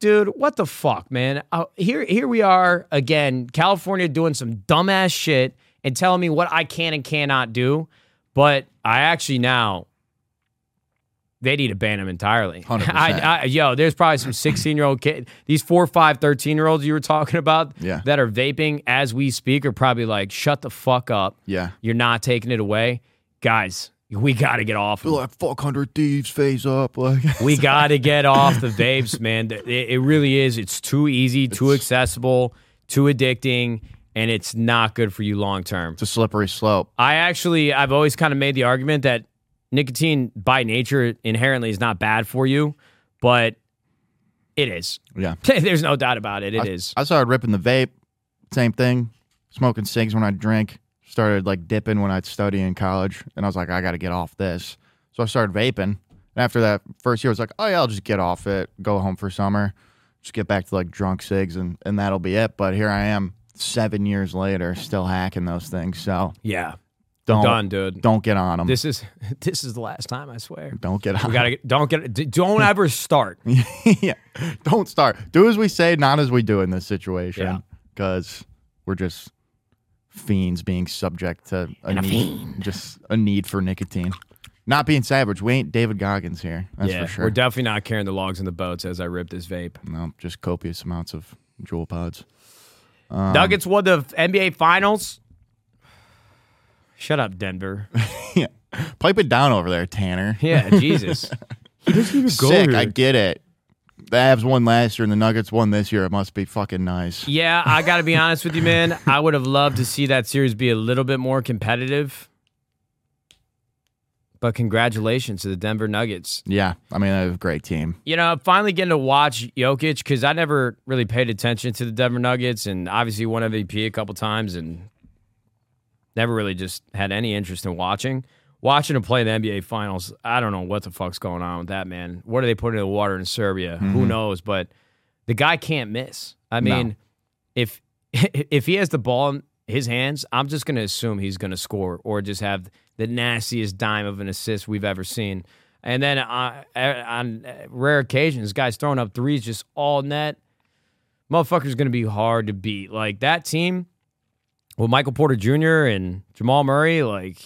Speaker 1: dude, what the fuck, man? Uh, here, here we are again, California doing some dumbass shit and telling me what I can and cannot do. But I actually now they need to ban them entirely.
Speaker 2: 100%.
Speaker 1: I, I, yo, there's probably some 16 year old kid, these four, five, 13 year olds you were talking about
Speaker 2: Yeah.
Speaker 1: that are vaping as we speak are probably like, shut the fuck up.
Speaker 2: Yeah.
Speaker 1: You're not taking it away. Guys, we got to get off.
Speaker 2: Like fuck hundred thieves phase up. Like
Speaker 1: We got to get off the vapes, man. It, it really is. It's too easy, too accessible, too addicting, and it's not good for you long term.
Speaker 2: it's a slippery slope.
Speaker 1: I actually, I've always kind of made the argument that nicotine by nature inherently is not bad for you, but it is.
Speaker 2: Yeah.
Speaker 1: There's no doubt about it. It is.
Speaker 2: I started ripping the vape. Same thing. Smoking cigs when I drink. Started like dipping when I'd study in college. And I was like, I got to get off this. So I started vaping. And after that first year, I was like, oh, yeah, I'll just get off it, go home for summer, just get back to like drunk cigs, and, and that'll be it. But here I am seven years later, still hacking those things. So
Speaker 1: yeah.
Speaker 2: don't,
Speaker 1: Done, dude.
Speaker 2: don't get on them.
Speaker 1: This is this is the last time, I swear.
Speaker 2: don't get on
Speaker 1: We gotta get- don't get don't ever start.
Speaker 2: yeah. Don't start. Do as we say, not as we do in this situation.
Speaker 1: Yeah.
Speaker 2: Because we're just fiends being subject to a need, just a need for nicotine. Not being savage. We ain't David Goggins here. That's
Speaker 1: yeah,
Speaker 2: for sure.
Speaker 1: we're definitely not carrying the logs in the boats as I rip this vape.
Speaker 2: no, just copious amounts of Juul pods.
Speaker 1: Um, Nuggets won the NBA Finals. Shut up, Denver.
Speaker 2: yeah. Pipe it down over there, Tanner.
Speaker 1: Yeah, Jesus. He doesn't even go
Speaker 2: Sick. I get it. The Avs won last year and the Nuggets won this year. It must be fucking nice.
Speaker 1: Yeah, I got to be honest with you, man. I would have loved to see that series be a little bit more competitive. But congratulations to the Denver Nuggets.
Speaker 2: Yeah. I mean, a great team.
Speaker 1: You know, finally getting to watch Jokic because I never really paid attention to the Denver Nuggets and obviously won MVP a couple times and never really just had any interest in watching. Watching him play the NBA Finals, I don't know what the fuck's going on with that man. What are they putting in the water in Serbia? Who mm-hmm. knows? But the guy can't miss. I
Speaker 2: No.
Speaker 1: mean, if if he has the ball in his hands, I'm just going to assume he's going to score or just have the nastiest dime of an assist we've ever seen. And then uh, on rare occasions, guys throwing up threes just all net. Motherfucker's going to be hard to beat. Like that team with Michael Porter Jr. and Jamal Murray, like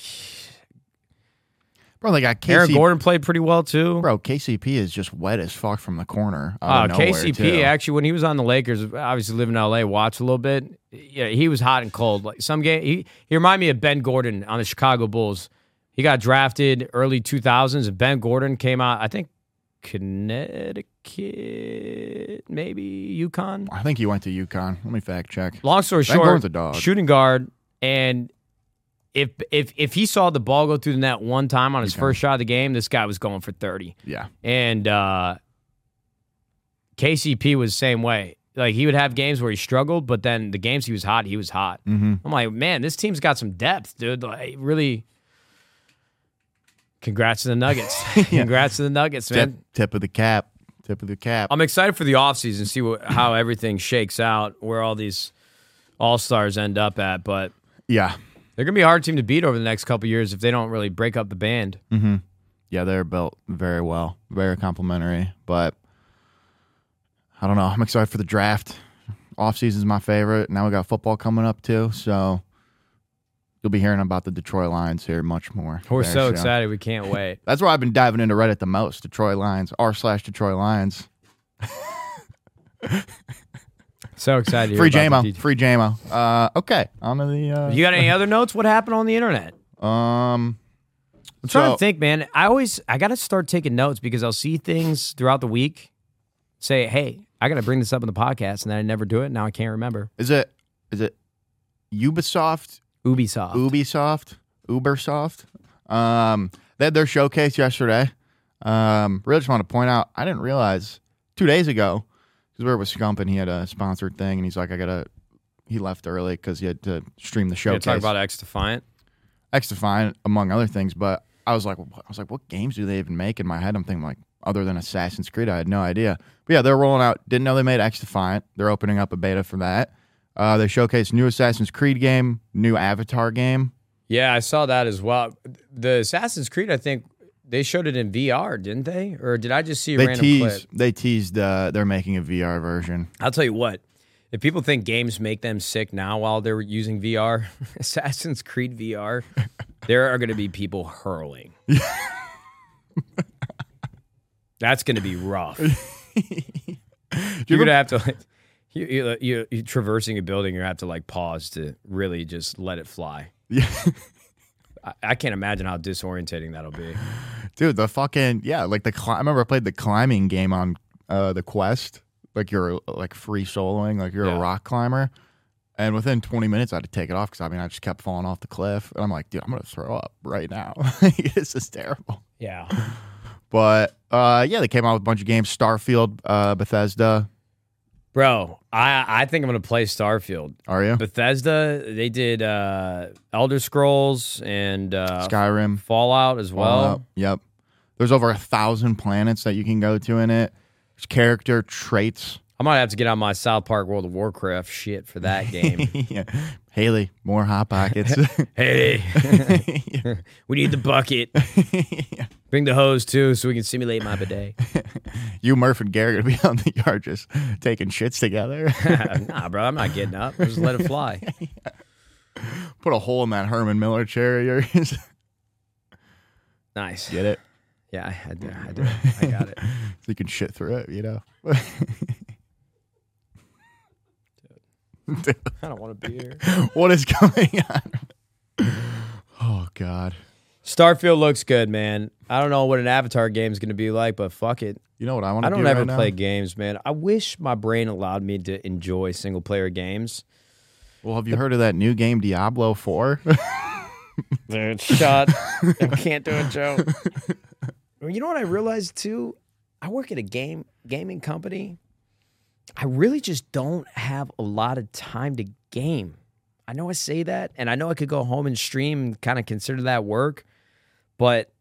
Speaker 2: Bro, they got
Speaker 1: Aaron Gordon played pretty well too.
Speaker 2: Bro, KCP is just wet as fuck from the corner.
Speaker 1: Uh,
Speaker 2: out of nowhere,
Speaker 1: KCP
Speaker 2: too.
Speaker 1: actually, when he was on the Lakers, obviously living in LA, watched a little bit. Yeah, he was hot and cold. Like some game, he he reminded me of Ben Gordon on the Chicago Bulls. He got drafted early 2000s, and Ben Gordon came out. I think Connecticut, maybe UConn.
Speaker 2: I think he went to UConn. Let me fact check.
Speaker 1: Long story
Speaker 2: Ben
Speaker 1: short,
Speaker 2: Gordon's a dog.
Speaker 1: shooting guard, and if if if he saw the ball go through the net one time on his
Speaker 2: Okay.
Speaker 1: first shot of the game, this guy was going for 30.
Speaker 2: Yeah.
Speaker 1: And uh, KCP was the same way. Like he would have games where he struggled, but then the games he was hot, he was hot.
Speaker 2: Mm-hmm.
Speaker 1: I'm like, man, this team's got some depth, dude. Like really. Congrats to the Nuggets. Congrats to the Nuggets,
Speaker 2: Tip,
Speaker 1: man.
Speaker 2: tip of the cap. Tip of the cap.
Speaker 1: I'm excited for the offseason, see what, how everything shakes out, where all these all stars end up at. But
Speaker 2: yeah.
Speaker 1: They're gonna be a hard team to beat over the next couple years if they don't really break up the band.
Speaker 2: Mm-hmm. Yeah, they're built very well. Very complimentary. But I don't know. I'm excited for the draft. Off season's my favorite. Now we got football coming up too. So you'll be hearing about the Detroit Lions here much more.
Speaker 1: We're so excited, we can't wait.
Speaker 2: That's where I've been diving into Reddit the most. Detroit Lions. R slash Detroit Lions.
Speaker 1: So excited.
Speaker 2: Free
Speaker 1: about Jamo.
Speaker 2: Free Jamo. Uh, okay. On to the. Uh,
Speaker 1: You got any other notes? What happened on the internet?
Speaker 2: Um.
Speaker 1: I'm trying
Speaker 2: So-
Speaker 1: to think, man. I always I gotta start taking notes because I'll see things throughout the week. Say, hey, I gotta bring this up in the podcast, and then I never do it. Now I can't remember.
Speaker 2: Is it? Is it? Ubisoft.
Speaker 1: Ubisoft.
Speaker 2: Ubisoft. Ubersoft. Um. They had their showcase yesterday. Um. Really just want to point out. I didn't realize two days ago because we were with Scump and he had a sponsored thing and he's like, I gotta. He left early because he had to stream the
Speaker 1: show.
Speaker 2: showcase.
Speaker 1: talk about X Defiant.
Speaker 2: X Defiant, among other things. But I was like, I was like, what games do they even make? In my head, I'm thinking like, other than Assassin's Creed, I had no idea. But yeah, they're rolling out. Didn't know they made XDefiant. They're opening up a beta for that. Uh, they showcased new Assassin's Creed game, new Avatar game.
Speaker 1: Yeah, I saw that as well. The Assassin's Creed, I think they showed it in VR, didn't they? Or did I just see a
Speaker 2: They
Speaker 1: random
Speaker 2: teased.
Speaker 1: clip?
Speaker 2: They teased. Uh, they're making a VR version.
Speaker 1: I'll tell you what. If people think games make them sick now while they're using VR, Assassin's Creed VR, there are going to be people hurling. That's going to be rough. You're gonna have to like, you, you, you, you traversing a building. You have to like pause to really just let it fly.
Speaker 2: Yeah.
Speaker 1: I, I can't imagine how disorientating that'll be.
Speaker 2: Dude, the fucking yeah, like the cli- I remember I played the climbing game on uh the Quest. Like you're like free soloing, like you're
Speaker 1: Yeah.
Speaker 2: a rock climber. And within 20 minutes, I had to take it off because I mean, I just kept falling off the cliff. And I'm like, dude, I'm going to throw up right now. this is terrible.
Speaker 1: Yeah,
Speaker 2: But uh, yeah, they came out with a bunch of games Starfield, uh, Bethesda.
Speaker 1: Bro. I I think I'm gonna play Starfield.
Speaker 2: Are you?
Speaker 1: Bethesda. They did uh, Elder Scrolls and uh,
Speaker 2: Skyrim.
Speaker 1: Fallout as well.
Speaker 2: Fallout. Yep. There's over a thousand planets that you can go to in it. There's character traits.
Speaker 1: I might have to get on my South Park World of Warcraft shit for that game.
Speaker 2: yeah. Haley, more hot pockets.
Speaker 1: hey, we need the bucket. Bring the hose too, so we can simulate my bidet.
Speaker 2: you, Murph, and Gary gonna be on the yard just taking shits together.
Speaker 1: nah, bro, I'm not getting up. Just let it fly.
Speaker 2: Put a hole in that Herman Miller chair of yours.
Speaker 1: Nice.
Speaker 2: Get it?
Speaker 1: Yeah, I, I, do, I do. I got it.
Speaker 2: So you can shit through it, you know?
Speaker 1: I don't want to be here.
Speaker 2: what is going on? Oh, God.
Speaker 1: Starfield looks good, man. I don't know what an Avatar game is going to be like, but fuck it.
Speaker 2: You know what I want to
Speaker 1: I
Speaker 2: do
Speaker 1: don't ever
Speaker 2: right now?
Speaker 1: play games, man. I wish my brain allowed me to enjoy single player games.
Speaker 2: Well, have you heard of that new game, Diablo 4?
Speaker 1: Dude, shut. I can't do it, Joe. You know what I realized too? I work at a game gaming company. I really just don't have a lot of time to game. I know I say that, and I know I could go home and stream and kind of consider that work, but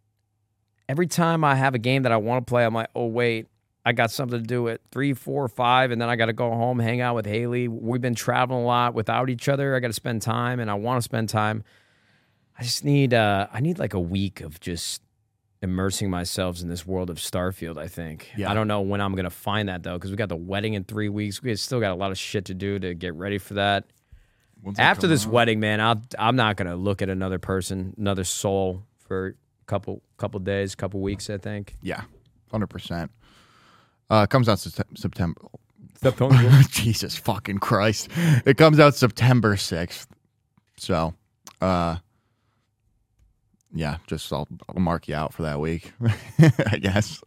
Speaker 1: every time I have a game that I want to play, I'm like, oh wait, I got something to do at three, four, five, and then I got to go home, hang out with Haley. We've been traveling a lot without each other. I got to spend time, and I want to spend time. I just need uh I need like a week of just immersing myself in this world of Starfield, I think.
Speaker 2: Yeah.
Speaker 1: I don't know when I'm going to find that though cuz we got the wedding in 3 weeks. We still got a lot of shit to do to get ready for that.
Speaker 2: That
Speaker 1: After this
Speaker 2: out?
Speaker 1: wedding, man, I'll I'm not going to look at another person, another soul for couple couple days, couple weeks, I think.
Speaker 2: Yeah, 100%. Uh, comes out Sept- September. Jesus fucking Christ. It comes out September 6th. So, uh, yeah, just I'll, I'll mark you out for that week, I guess.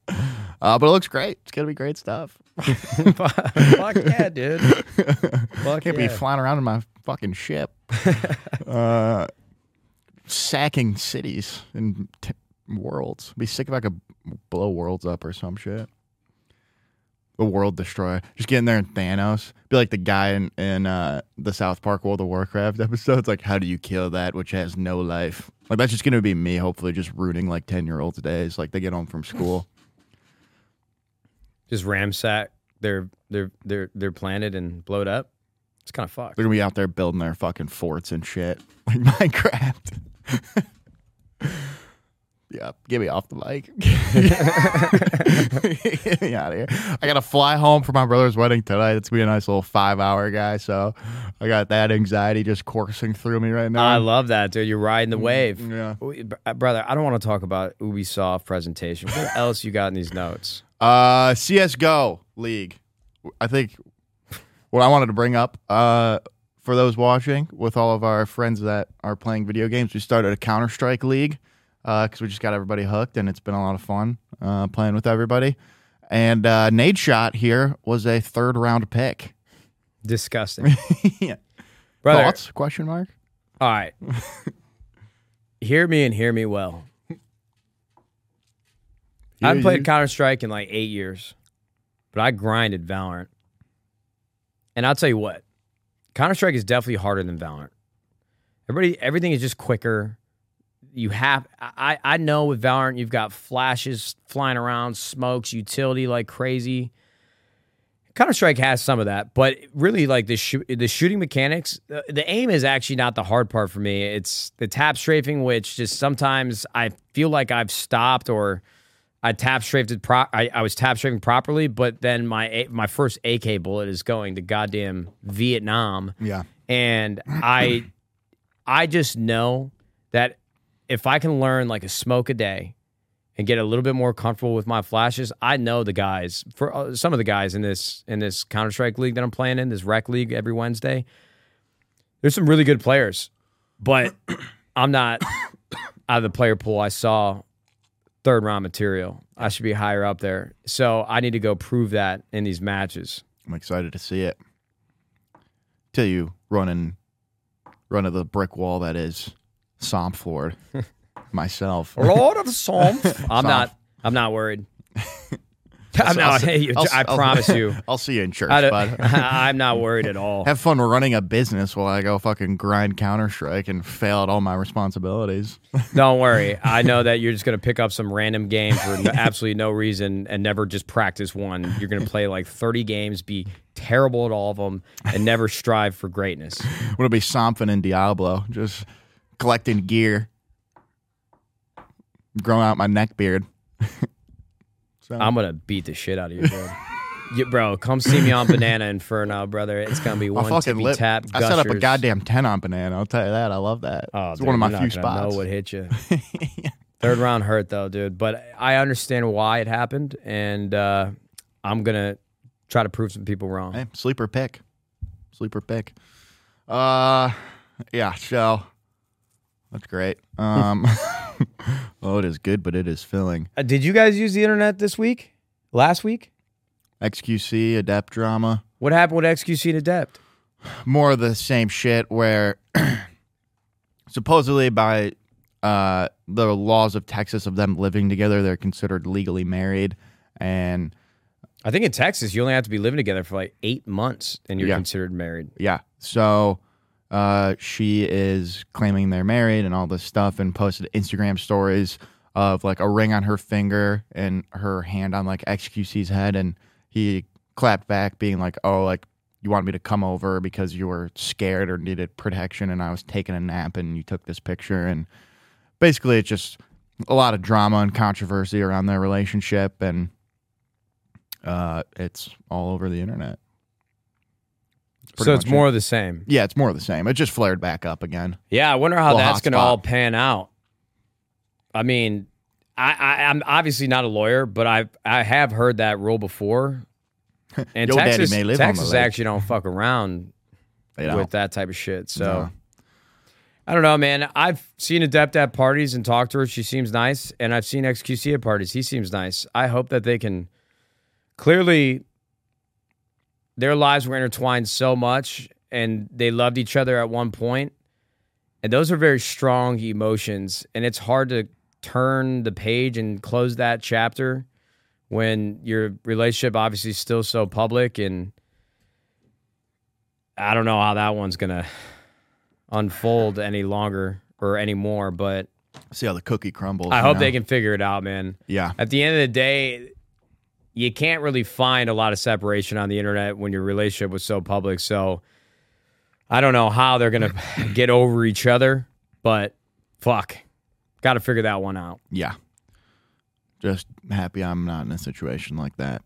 Speaker 2: Uh, but it looks great. It's going to be great stuff.
Speaker 1: Fuck yeah, dude. Fuck
Speaker 2: Can't
Speaker 1: yeah.
Speaker 2: be flying around in my fucking ship, uh, sacking cities and t- worlds. Be sick if I could blow worlds up or some shit. The world destroyer. Just get in there and Thanos. Be like the guy in, in uh, the South Park World of Warcraft episodes. Like, how do you kill that which has no life? Like, that's just going to be me, hopefully, just rooting like 10 year olds' days. Like, they get home from school.
Speaker 1: Just ramsack their their their their planet and blow it up. It's kind of fucked.
Speaker 2: They're going to be out there building their fucking forts and shit. Like Minecraft. yeah, get me off the mic. get me out of here. I got to fly home for my brother's wedding tonight. It's going to be a nice little five hour guy. So I got that anxiety just coursing through me right now.
Speaker 1: I love that, dude. You're riding the wave.
Speaker 2: yeah.
Speaker 1: Brother, I don't want to talk about Ubisoft presentation. What else you got in these notes?
Speaker 2: Uh, CSGO League. I think what I wanted to bring up uh, for those watching with all of our friends that are playing video games, we started a Counter Strike League because we just got everybody hooked and it's been a lot of fun uh, playing with everybody. And uh, Nadeshot here was a third round pick.
Speaker 1: Disgusting.
Speaker 2: yeah.
Speaker 1: Brother,
Speaker 2: Thoughts? Question mark.
Speaker 1: all right. hear me and hear me well. I haven't played. Counter Strike in like eight years, but I grinded Valorant. And I'll tell you what, Counter Strike is definitely harder than Valorant. Everybody, everything is just quicker. You have, I, I know with Valorant, you've got flashes flying around, smokes, utility like crazy. Counter Strike has some of that, but really, like the shoo- the shooting mechanics, the, the aim is actually not the hard part for me. It's the tap strafing, which just sometimes I feel like I've stopped or I tap strafed pro- I, I was tap strafing properly, but then my A- my first AK bullet is going to goddamn Vietnam,
Speaker 2: Yeah.
Speaker 1: and I I just know that if I can learn like a smoke a day and get a little bit more comfortable with my flashes. I know the guys for uh, some of the guys in this in this Counter Strike league that I'm playing in, this rec league every Wednesday. There's some really good players, but I'm not out of the player pool. I saw third round material. I should be higher up there. So I need to go prove that in these matches.
Speaker 2: I'm excited to see it. Till you running run of the brick wall that is Somp Ford. Myself.
Speaker 1: Lord of the Swamp. I'm not. I'm not worried. I'm not.
Speaker 2: I'll-
Speaker 1: you-
Speaker 2: I'll-
Speaker 1: I
Speaker 2: I'll-
Speaker 1: promise you.
Speaker 2: I'll see you in church, bud.
Speaker 1: I'm not worried at all.
Speaker 2: Have fun running a business while I go fucking grind Counter Strike and fail at all my responsibilities.
Speaker 1: Don't worry. I know that you're just going to pick up some random game for no, absolutely no reason and never just practice one. You're going to play like 30 games, be terrible at all of them, and never strive for greatness.
Speaker 2: I'm gonna be Somfin and Diablo, just collecting gear, growing out my neck beard. So,
Speaker 1: I'm going to beat the shit out of you, bro. You, bro, come see me on Banana Inferno, brother. It's going to be one
Speaker 2: fucking
Speaker 1: tippy
Speaker 2: lit.
Speaker 1: tap.
Speaker 2: I set up a
Speaker 1: gushers.
Speaker 2: goddamn ten on banana. I'll tell you that. I love that.
Speaker 1: Oh,
Speaker 2: it's
Speaker 1: dude,
Speaker 2: one of my
Speaker 1: you're
Speaker 2: few
Speaker 1: not gonna
Speaker 2: spots.
Speaker 1: Know what hit you? Third round hurt though, dude. But I understand why it happened, and uh, I'm gonna try to prove some people wrong.
Speaker 2: Hey, sleeper pick, sleeper pick. Uh, yeah. So that's great. Um, oh, it is good, but it is filling.
Speaker 1: Uh, did you guys use the internet this week? Last week?
Speaker 2: XQC adept drama.
Speaker 1: What happened with XQC and Adept?
Speaker 2: more of the same shit where supposedly by uh, the laws of Texas of them living together, they're considered legally married. And
Speaker 1: I think in Texas, you only have to be living together for like eight months, and you're
Speaker 2: Yeah.
Speaker 1: considered married.
Speaker 2: yeah, so uh, she is claiming they're married and all this stuff and posted Instagram stories of like a ring on her finger and her hand on like XQC's head. And he clapped back, being like, oh, like, you wanted me to come over because you were scared or needed protection, and I was taking a nap, and you took this picture. And basically, it's just a lot of drama and controversy around their relationship, and uh, it's all over the internet.
Speaker 1: So it's
Speaker 2: much it.
Speaker 1: more of the same.
Speaker 2: Yeah, it's more of the same. It just flared back up again.
Speaker 1: Yeah, I wonder how that's going to all pan out. I mean, I, I, I'm obviously not a lawyer, but I I have heard that rule before. And
Speaker 2: daddy
Speaker 1: Texas,
Speaker 2: may live on the
Speaker 1: Texas actually don't fuck around
Speaker 2: don't.
Speaker 1: with that type of shit. So
Speaker 2: No.
Speaker 1: I don't know, man. I've seen Adept at parties and talked to her. She seems nice, and I've seen XQC at parties. He seems nice. I hope that they can clearly their lives were intertwined so much, and they loved each other at one point. and those are very strong emotions, and it's hard to turn the page and close that chapter when your relationship obviously is still so public and I don't know how that one's gonna unfold any longer or anymore, but
Speaker 2: See how the cookie crumbles.
Speaker 1: I hope
Speaker 2: know?
Speaker 1: they can figure it out, man.
Speaker 2: Yeah.
Speaker 1: At the end of the day, you can't really find a lot of separation on the internet when your relationship was so public. So I don't know how they're gonna get over each other, but fuck. Gotta figure that one out.
Speaker 2: Yeah. Just happy I'm not in a situation like that.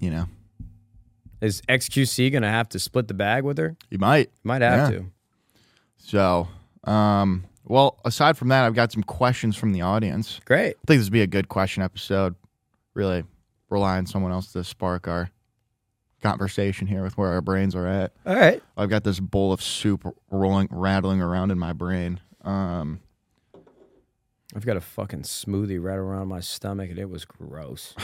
Speaker 2: You know,
Speaker 1: Is XQC gonna have to split the bag with her?
Speaker 2: you might.
Speaker 1: Might have
Speaker 2: Yeah.
Speaker 1: to.
Speaker 2: So, um, well, aside from that, I've got some questions from the audience.
Speaker 1: Great.
Speaker 2: I think this would be a good question episode. Really rely on someone else to spark our conversation here with where our brains are at.
Speaker 1: All right.
Speaker 2: I've got this bowl of soup rolling, rattling around in my brain. Um,
Speaker 1: I've got a fucking smoothie right around my stomach, and it was gross.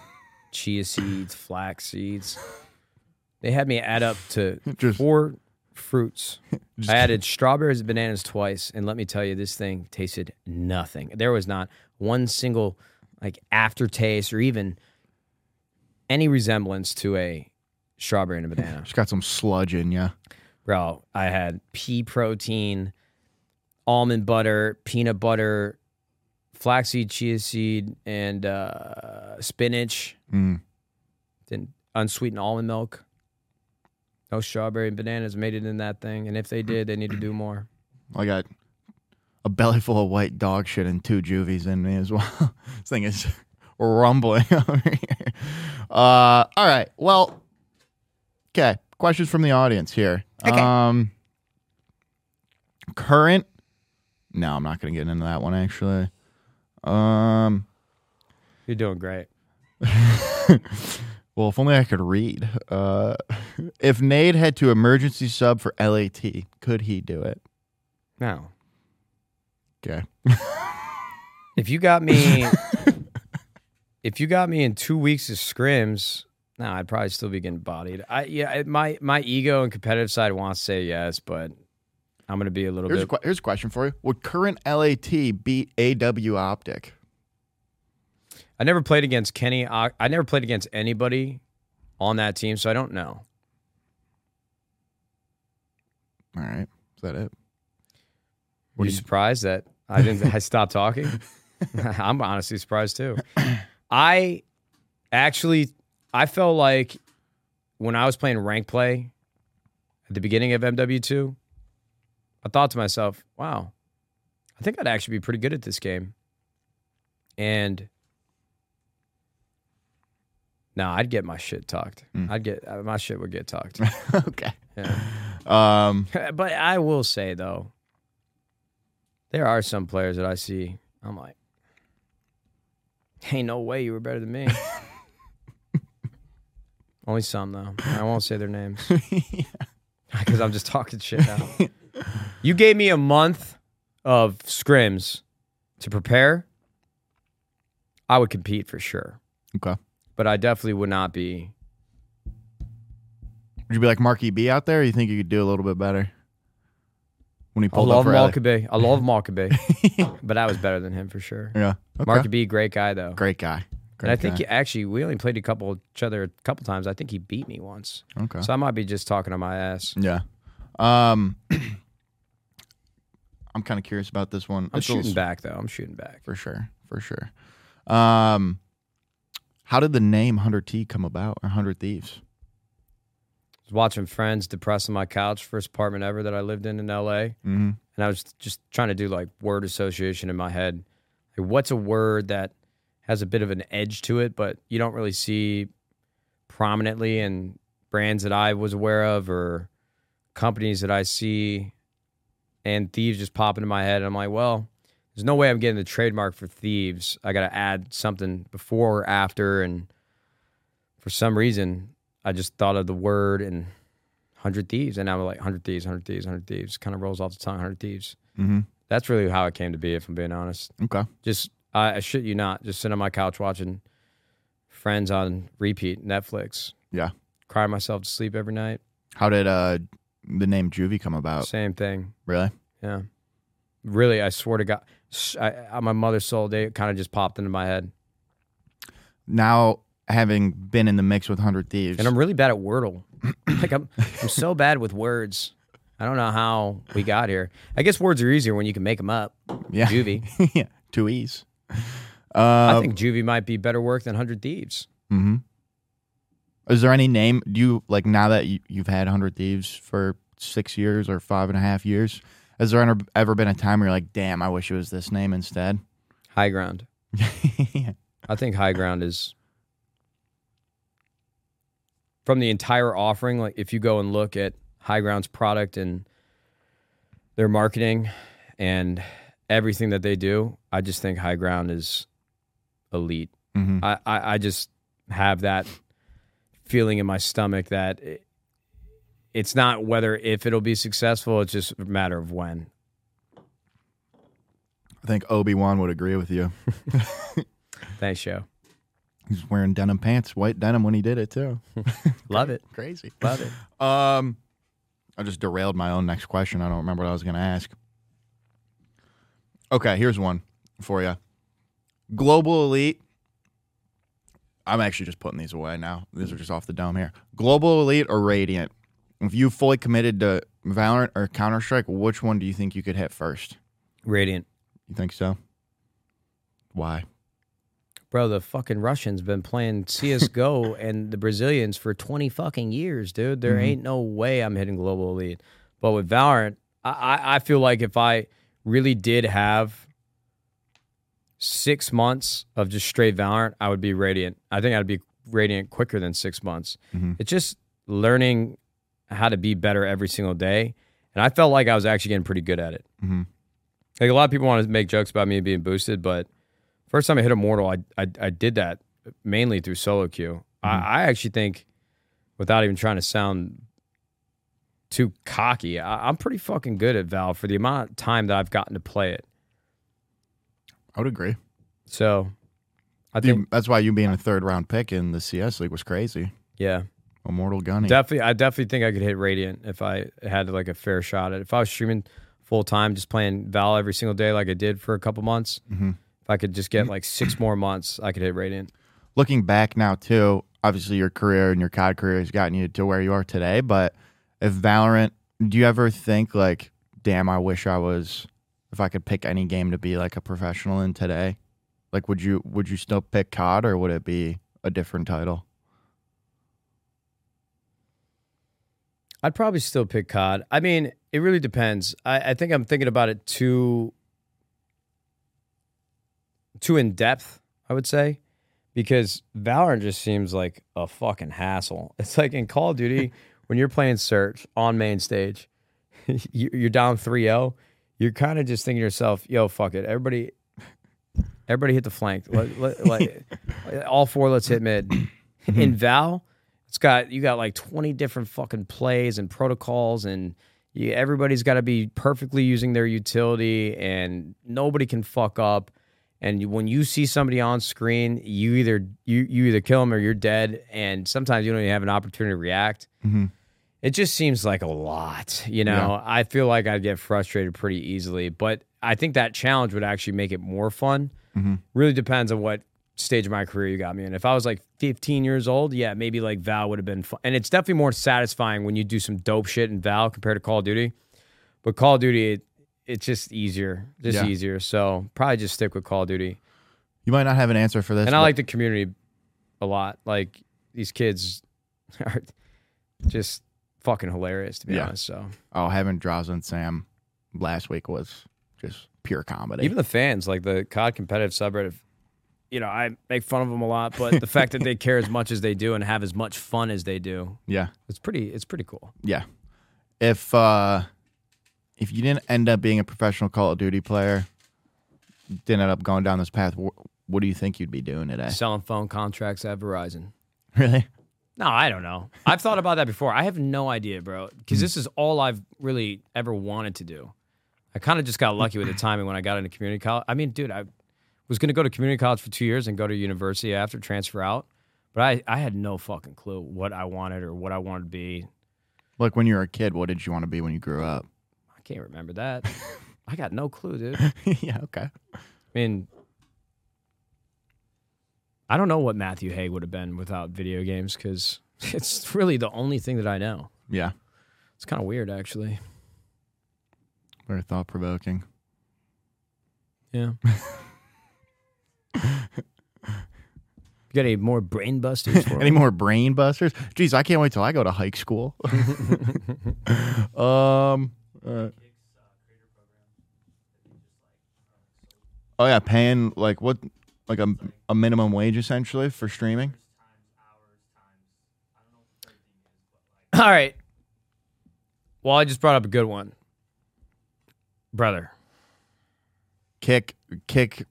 Speaker 1: Chia seeds, flax seeds. They had me add up to
Speaker 2: Just-
Speaker 1: four fruits. I added strawberries and bananas twice, and let me tell you, this thing tasted nothing. There was not one single like aftertaste or even any resemblance to a strawberry and a banana.
Speaker 2: just got some sludge in you.
Speaker 1: Bro, I had pea protein, almond butter, peanut butter, flaxseed, chia seed, and uh, spinach.
Speaker 2: Mm.
Speaker 1: Then unsweetened almond milk. No strawberry and bananas made it in that thing. And if they did, they need to do more.
Speaker 2: I got a belly full of white dog shit and two Juvees in me as well. this thing is rumbling over here. Uh, all right. Well, okay. Questions from the audience here.
Speaker 1: Okay.
Speaker 2: Um, current. No, I'm not going to get into that one actually. Um,
Speaker 1: You're doing great.
Speaker 2: Well, if only I could read. Uh, if Nate had to emergency sub for LAT, could he do it?
Speaker 1: No.
Speaker 2: Okay.
Speaker 1: If you got me, if you got me in two weeks of scrims, no, I'd probably still be getting bodied. I yeah, my my ego and competitive side wants to say yes, but I'm gonna be a little
Speaker 2: Here's a,
Speaker 1: bit.
Speaker 2: que- here's a question for you. Would current LAT beat AW Optic?
Speaker 1: I never played against Kenny. I, I never played against anybody on that team, so I don't know.
Speaker 2: All right. Is that it?
Speaker 1: Were you surprised that I didn't? I stopped talking. I'm honestly surprised too. I actually, I felt like when I was playing rank play at the beginning of MW2, I thought to myself, "Wow, I think I'd actually be pretty good at this game." And no, I'd get my shit talked. I'd get uh, my shit would get talked.
Speaker 2: okay.
Speaker 1: Yeah.
Speaker 2: Um,
Speaker 1: but I will say though, there are some players that I see. I'm like, ain't no way you were better than me. Only some though. I won't say their names because I'm just talking shit now. you gave me a month of scrims to prepare. I would compete for sure,
Speaker 2: okay.
Speaker 1: but I definitely would not be.
Speaker 2: Would you be like Marky B out there? Or you think you could do a little bit better when he
Speaker 1: I
Speaker 2: pulled up
Speaker 1: love
Speaker 2: LA?
Speaker 1: MarkyB. I love MarkyB, but I was better than him for sure.
Speaker 2: Yeah. Okay.
Speaker 1: Mark B, great guy though.
Speaker 2: Great guy. Great
Speaker 1: and I think he, actually we only played a couple each other a couple times. I think he beat me once,
Speaker 2: okay.
Speaker 1: so I might be just talking on my ass.
Speaker 2: Yeah. Um, I'm kind of curious about this one.
Speaker 1: I'm
Speaker 2: It's a little
Speaker 1: shooting back though. I'm shooting back.
Speaker 2: for sure, for sure. Um, how did the name Hundred T come about, or Hundred Thieves?
Speaker 1: Was watching Friends depressed on my couch, first apartment ever that I lived in in L.A.
Speaker 2: Mm-hmm.
Speaker 1: and I was just trying to do like word association in my head. Like, what's a word that has a bit of an edge to it, but you don't really see prominently in brands that I was aware of or companies that I see, and thieves just pop into my head. And I'm like, well, there's no way I'm getting the trademark for thieves. I got to add something before or after, and for some reason, I just thought of the word and. 100 Thieves. And I'm like, 100 Thieves, 100 Thieves, 100 Thieves. Kind of rolls off the tongue, 100 Thieves.
Speaker 2: Mm-hmm.
Speaker 1: That's really how it came to be, if I'm being honest.
Speaker 2: Okay.
Speaker 1: Just, I, I shit you not, just sitting on my couch watching Friends on repeat, Netflix,
Speaker 2: Yeah.
Speaker 1: Cry myself to sleep every night.
Speaker 2: How did uh the name Juvee come about?
Speaker 1: Same thing.
Speaker 2: Really?
Speaker 1: Yeah. Really, I swear to God, I, on my mother's soul, they kind of just popped into my head.
Speaker 2: Now having been in the mix with Hundred Thieves,
Speaker 1: And I'm really bad at Wordle. like, I'm, I'm so bad with words. I don't know how we got here. I guess words are easier when you can make them up.
Speaker 2: yeah,
Speaker 1: Juvee.
Speaker 2: yeah, two E's.
Speaker 1: I
Speaker 2: Uh,
Speaker 1: think Juvee might be better work than 100 Thieves.
Speaker 2: hmm Is there any name? Do you like now that you, you've had Hundred Thieves for six years or five and a half years? Has there ever, ever been a time where you're like, "Damn, I wish it was this name instead"?
Speaker 1: Higround.
Speaker 2: yeah.
Speaker 1: I think Higround is from the entire offering. Like if you go and look at Higround's product and their marketing and everything that they do, I just think Higround is elite.
Speaker 2: hmm
Speaker 1: I, I, I just have that feeling in my stomach that it, it's not whether if it'll be successful, it's just a matter of when.
Speaker 2: I think Obi Wan would agree with you.
Speaker 1: Thanks, Joe.
Speaker 2: He's wearing denim pants, white denim when he did it too.
Speaker 1: Love it.
Speaker 2: Crazy.
Speaker 1: Love it.
Speaker 2: Um, I just derailed my own next question. I don't remember what I was going to ask. Okay, here's one for you. Global Elite. I'm actually just putting these away now. These are just off the dome here. Global Elite or Radiant? If you fully committed to Valorant or Counter Strike, which one do you think you could hit first?
Speaker 1: Radiant.
Speaker 2: You think so? Why?
Speaker 1: Bro, the fucking Russians have been playing CS:GO and the Brazilians for twenty fucking years, dude. There ain't no way I'm hitting global elite. But with Valorant, I, I, feel like if I really did have six months of just straight Valorant, I would be radiant. I think I'd be radiant quicker than six months.
Speaker 2: Mhm.
Speaker 1: It's just learning how to be better every single day, and I felt like I was actually getting pretty good at it.
Speaker 2: Mhm.
Speaker 1: Like a lot of people want to make jokes about me being boosted, but First time I hit Immortal, I I, I did that mainly through solo queue. I, I actually think, without even trying to sound too cocky, I, I'm pretty fucking good at Val for the amount of time that I've gotten to play it.
Speaker 2: I would agree.
Speaker 1: So, I
Speaker 2: You-
Speaker 1: think
Speaker 2: that's why you being a third round pick in the CS league was crazy.
Speaker 1: yeah,
Speaker 2: Immortal Gunny.
Speaker 1: definitely. I definitely think I could hit Radiant if I had like a fair shot at. it. If I was streaming full time, just playing Val every single day like I did for a couple months.
Speaker 2: Mm-hmm.
Speaker 1: I could just get like six more months, I could hit Radiant.
Speaker 2: Looking back now too, obviously your career and your COD career has gotten you to where you are today. But if Valorant, do you ever think like, damn, I wish I was, if I could pick any game to be like a professional in today? Like, would you would you still pick COD or would it be a different title?
Speaker 1: I'd probably still pick COD. I mean, it really depends. I, I think I'm thinking about it too too in depth, I would say. Because Valorant just seems like a fucking hassle. It's like in Call of Duty, when you're playing search on main stage, you- you're down 3-0, you're kind of just thinking to yourself, yo, fuck it. Everybody everybody hit the flank. Let, let, like, all four, let's hit mid. Mm-hmm. in Val, it's got you got like 20 different fucking plays and protocols and you, everybody's got to be perfectly using their utility and nobody can fuck up and when you see somebody on screen you either you, you either kill them or you're dead and sometimes you don't even have an opportunity to react
Speaker 2: Mm-hmm.
Speaker 1: it just seems like a lot you know
Speaker 2: Yeah.
Speaker 1: i feel like i'd get frustrated pretty easily but i think that challenge would actually make it more fun
Speaker 2: Mm-hmm.
Speaker 1: really depends on what stage of my career you got me in if i was like 15 years old yeah maybe like val would have been fun and it's definitely more satisfying when you do some dope shit in val compared to call of duty but call of duty it, it's just easier just
Speaker 2: Yeah.
Speaker 1: easier so probably just stick with call of duty
Speaker 2: You might not have an answer for this.
Speaker 1: and I like the community a lot. Like these kids are just fucking hilarious to be
Speaker 2: Yeah.
Speaker 1: honest. So
Speaker 2: oh, having Draws and Sam last week was just pure comedy.
Speaker 1: even the fans, like the COD competitive subreddit, you know, I make fun of them a lot, but the fact that they care as much as they do and have as much fun as they do,
Speaker 2: yeah,
Speaker 1: it's pretty. It's pretty cool.
Speaker 2: yeah. If uh, if you didn't end up being a professional Call of Duty player, didn't end up going down this path, what do you think you'd be doing today?
Speaker 1: Selling phone contracts at Verizon.
Speaker 2: Really?
Speaker 1: No, I don't know. I've thought about that before. I have no idea, bro. Because hmm. this is all I've really ever wanted to do. I kind of just got lucky with the timing when I got into community college. I mean, dude, I was going to go to community college for two years and go to university after, transfer out. But I, I had no fucking clue what I wanted or what I wanted to be.
Speaker 2: Like when you were a kid, what did you want to be when you grew up?
Speaker 1: Can't remember that. I got no clue, dude.
Speaker 2: yeah, okay.
Speaker 1: I mean, I don't know what Matthew Haag would have been without video games because it's really the only thing that I know.
Speaker 2: Yeah,
Speaker 1: It's kind of weird, actually.
Speaker 2: very thought provoking.
Speaker 1: Yeah. you got any more brain busters for
Speaker 2: Any more brain busters? Jeez, I can't wait till I go to hike school. um. Uh, oh yeah, paying like what, like a a minimum wage essentially for streaming.
Speaker 1: All right. Well, I just brought up a good one. Brother.
Speaker 2: Kick, kick,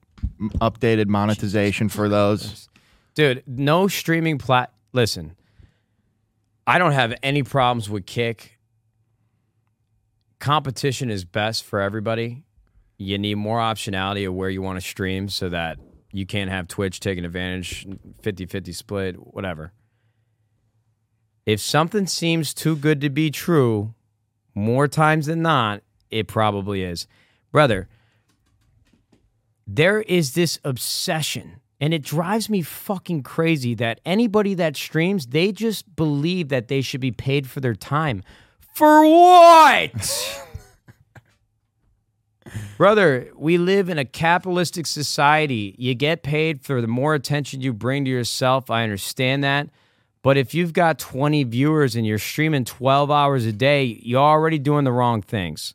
Speaker 2: updated monetization for those.
Speaker 1: Dude, no streaming plat. Listen, I don't have any problems with Kick. Competition is best for everybody. You need more optionality of where you want to stream so that you can't have Twitch taking advantage, 50 50 split, whatever. If something seems too good to be true, more times than not, it probably is. Brother, there is this obsession and it drives me fucking crazy that anybody that streams they just believe that they should be paid for their time for what? Brother we live in a capitalistic society. You get paid for the more attention you bring to yourself. I understand that. But if you've got 20 viewers and you're streaming 12 hours a day you're already doing the wrong things.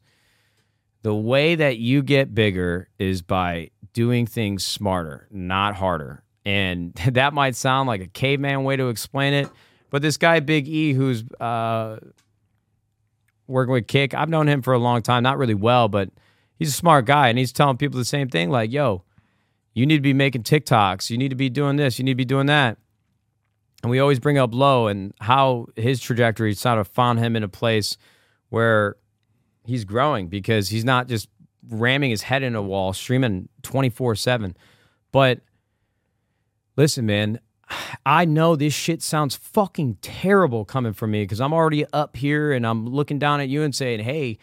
Speaker 1: The way that you get bigger is by doing things smarter, not harder. And that might sound like a caveman way to explain it, but this guy Big E, who's uh, working with Kick, I've known him for a long time, not really well, but he's a smart guy, and he's telling people the same thing. Like, yo, You need to be making TikToks. You need to be doing this. You need to be doing that. And we always bring up Low and how his trajectory sort of found him in a place where he's growing because he's not just ramming his head in a wall, streaming 24 7. But listen, man, I know this shit sounds fucking terrible coming from me because I'm already up here and I'm looking down at you and saying, hey,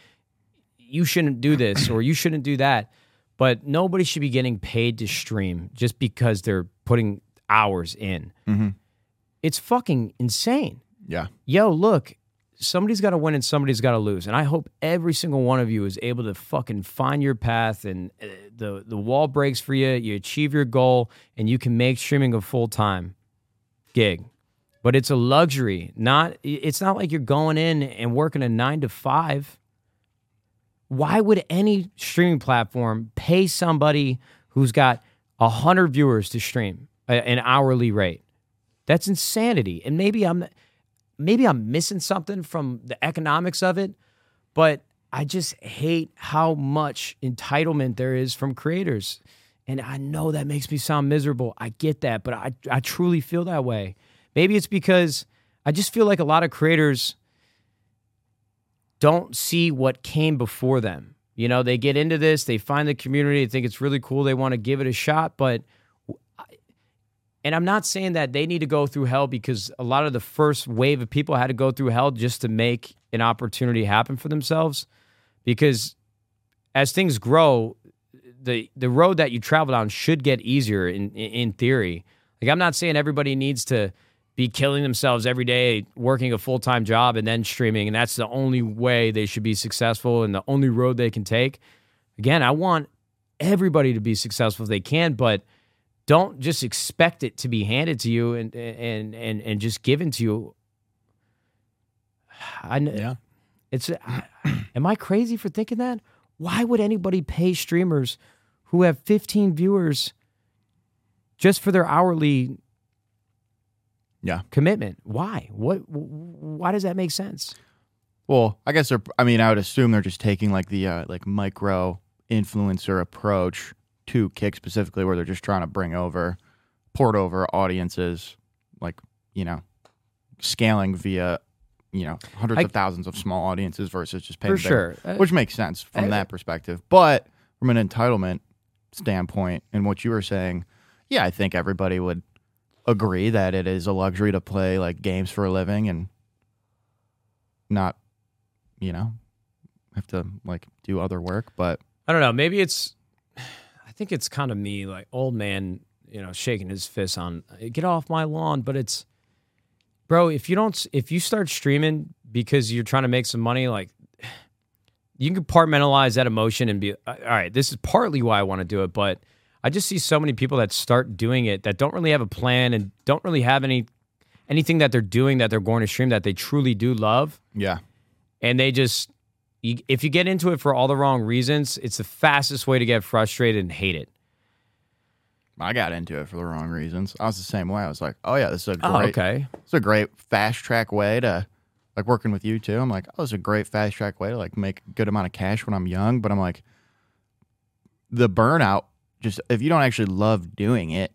Speaker 1: you shouldn't do this or you shouldn't do that. But nobody should be getting paid to stream just because they're putting hours in.
Speaker 2: Mm-hmm.
Speaker 1: It's fucking insane.
Speaker 2: Yeah.
Speaker 1: Yo, look, somebody's got to win and somebody's got to lose. And I hope every single one of you is able to fucking find your path and uh, the the wall breaks for you, you achieve your goal and you can make streaming a full-time gig. But it's a luxury. Not it's not like you're going in and working a 9 to 5. Why would any streaming platform pay somebody who's got a 100 viewers to stream an hourly rate? That's insanity. And maybe I'm maybe I'm missing something from the economics of it, but I just hate how much entitlement there is from creators. And I know that makes me sound miserable. I get that, but I, I truly feel that way. Maybe it's because I just feel like a lot of creators don't see what came before them. You know, they get into this, they find the community, they think it's really cool, they want to give it a shot, but and I'm not saying that they need to go through hell because a lot of the first wave of people had to go through hell just to make an opportunity happen for themselves. Because as things grow, the the road that you travel down should get easier in in theory. Like I'm not saying everybody needs to be killing themselves every day working a full-time job and then streaming and that's the only way they should be successful and the only road they can take. Again, I want everybody to be successful if they can, but don't just expect it to be handed to you and and and and just given to you. I
Speaker 2: Yeah.
Speaker 1: It's am I crazy for thinking that? Why would anybody pay streamers who have 15 viewers just for their hourly
Speaker 2: Yeah.
Speaker 1: commitment? Why? What why does that make sense?
Speaker 2: Well, I guess they're. I mean, I would assume they're just taking like the uh, like micro influencer approach to Kick specifically, where they're just trying to bring over, port over audiences, like you know, scaling via, you know, hundreds
Speaker 1: I-
Speaker 2: of thousands of small audiences versus just paying
Speaker 1: For
Speaker 2: big-
Speaker 1: sure. Uh,
Speaker 2: which makes sense from
Speaker 1: I-
Speaker 2: that perspective. But from an entitlement standpoint, and what you were saying, yeah, I think everybody would agree that it is a luxury to play like games for a living and not, you know, have to like do other work. But
Speaker 1: I don't know. Maybe it's. I think it's kind of me, like old man, you know, shaking his fist on get off my lawn. But it's, bro. If you don't, if you start streaming because you're trying to make some money, like you can compartmentalize that emotion and be all right. This is partly why I want to do it, but I just see so many people that start doing it that don't really have a plan and don't really have any anything that they're doing that they're going to stream that they truly do love
Speaker 2: yeah,
Speaker 1: and they just you, if you get into it for all the wrong reasons it's the fastest way to get frustrated and hate it
Speaker 2: I got into it for the wrong reasons. I was the same way. I was like, oh yeah, this is a oh, great,
Speaker 1: oh okay
Speaker 2: it's a great fast track way to like working with you too. I'm like, oh, it's a great fast track way to like make a good amount of cash when I'm young. But I'm like, the burnout, just if you don't actually love doing it,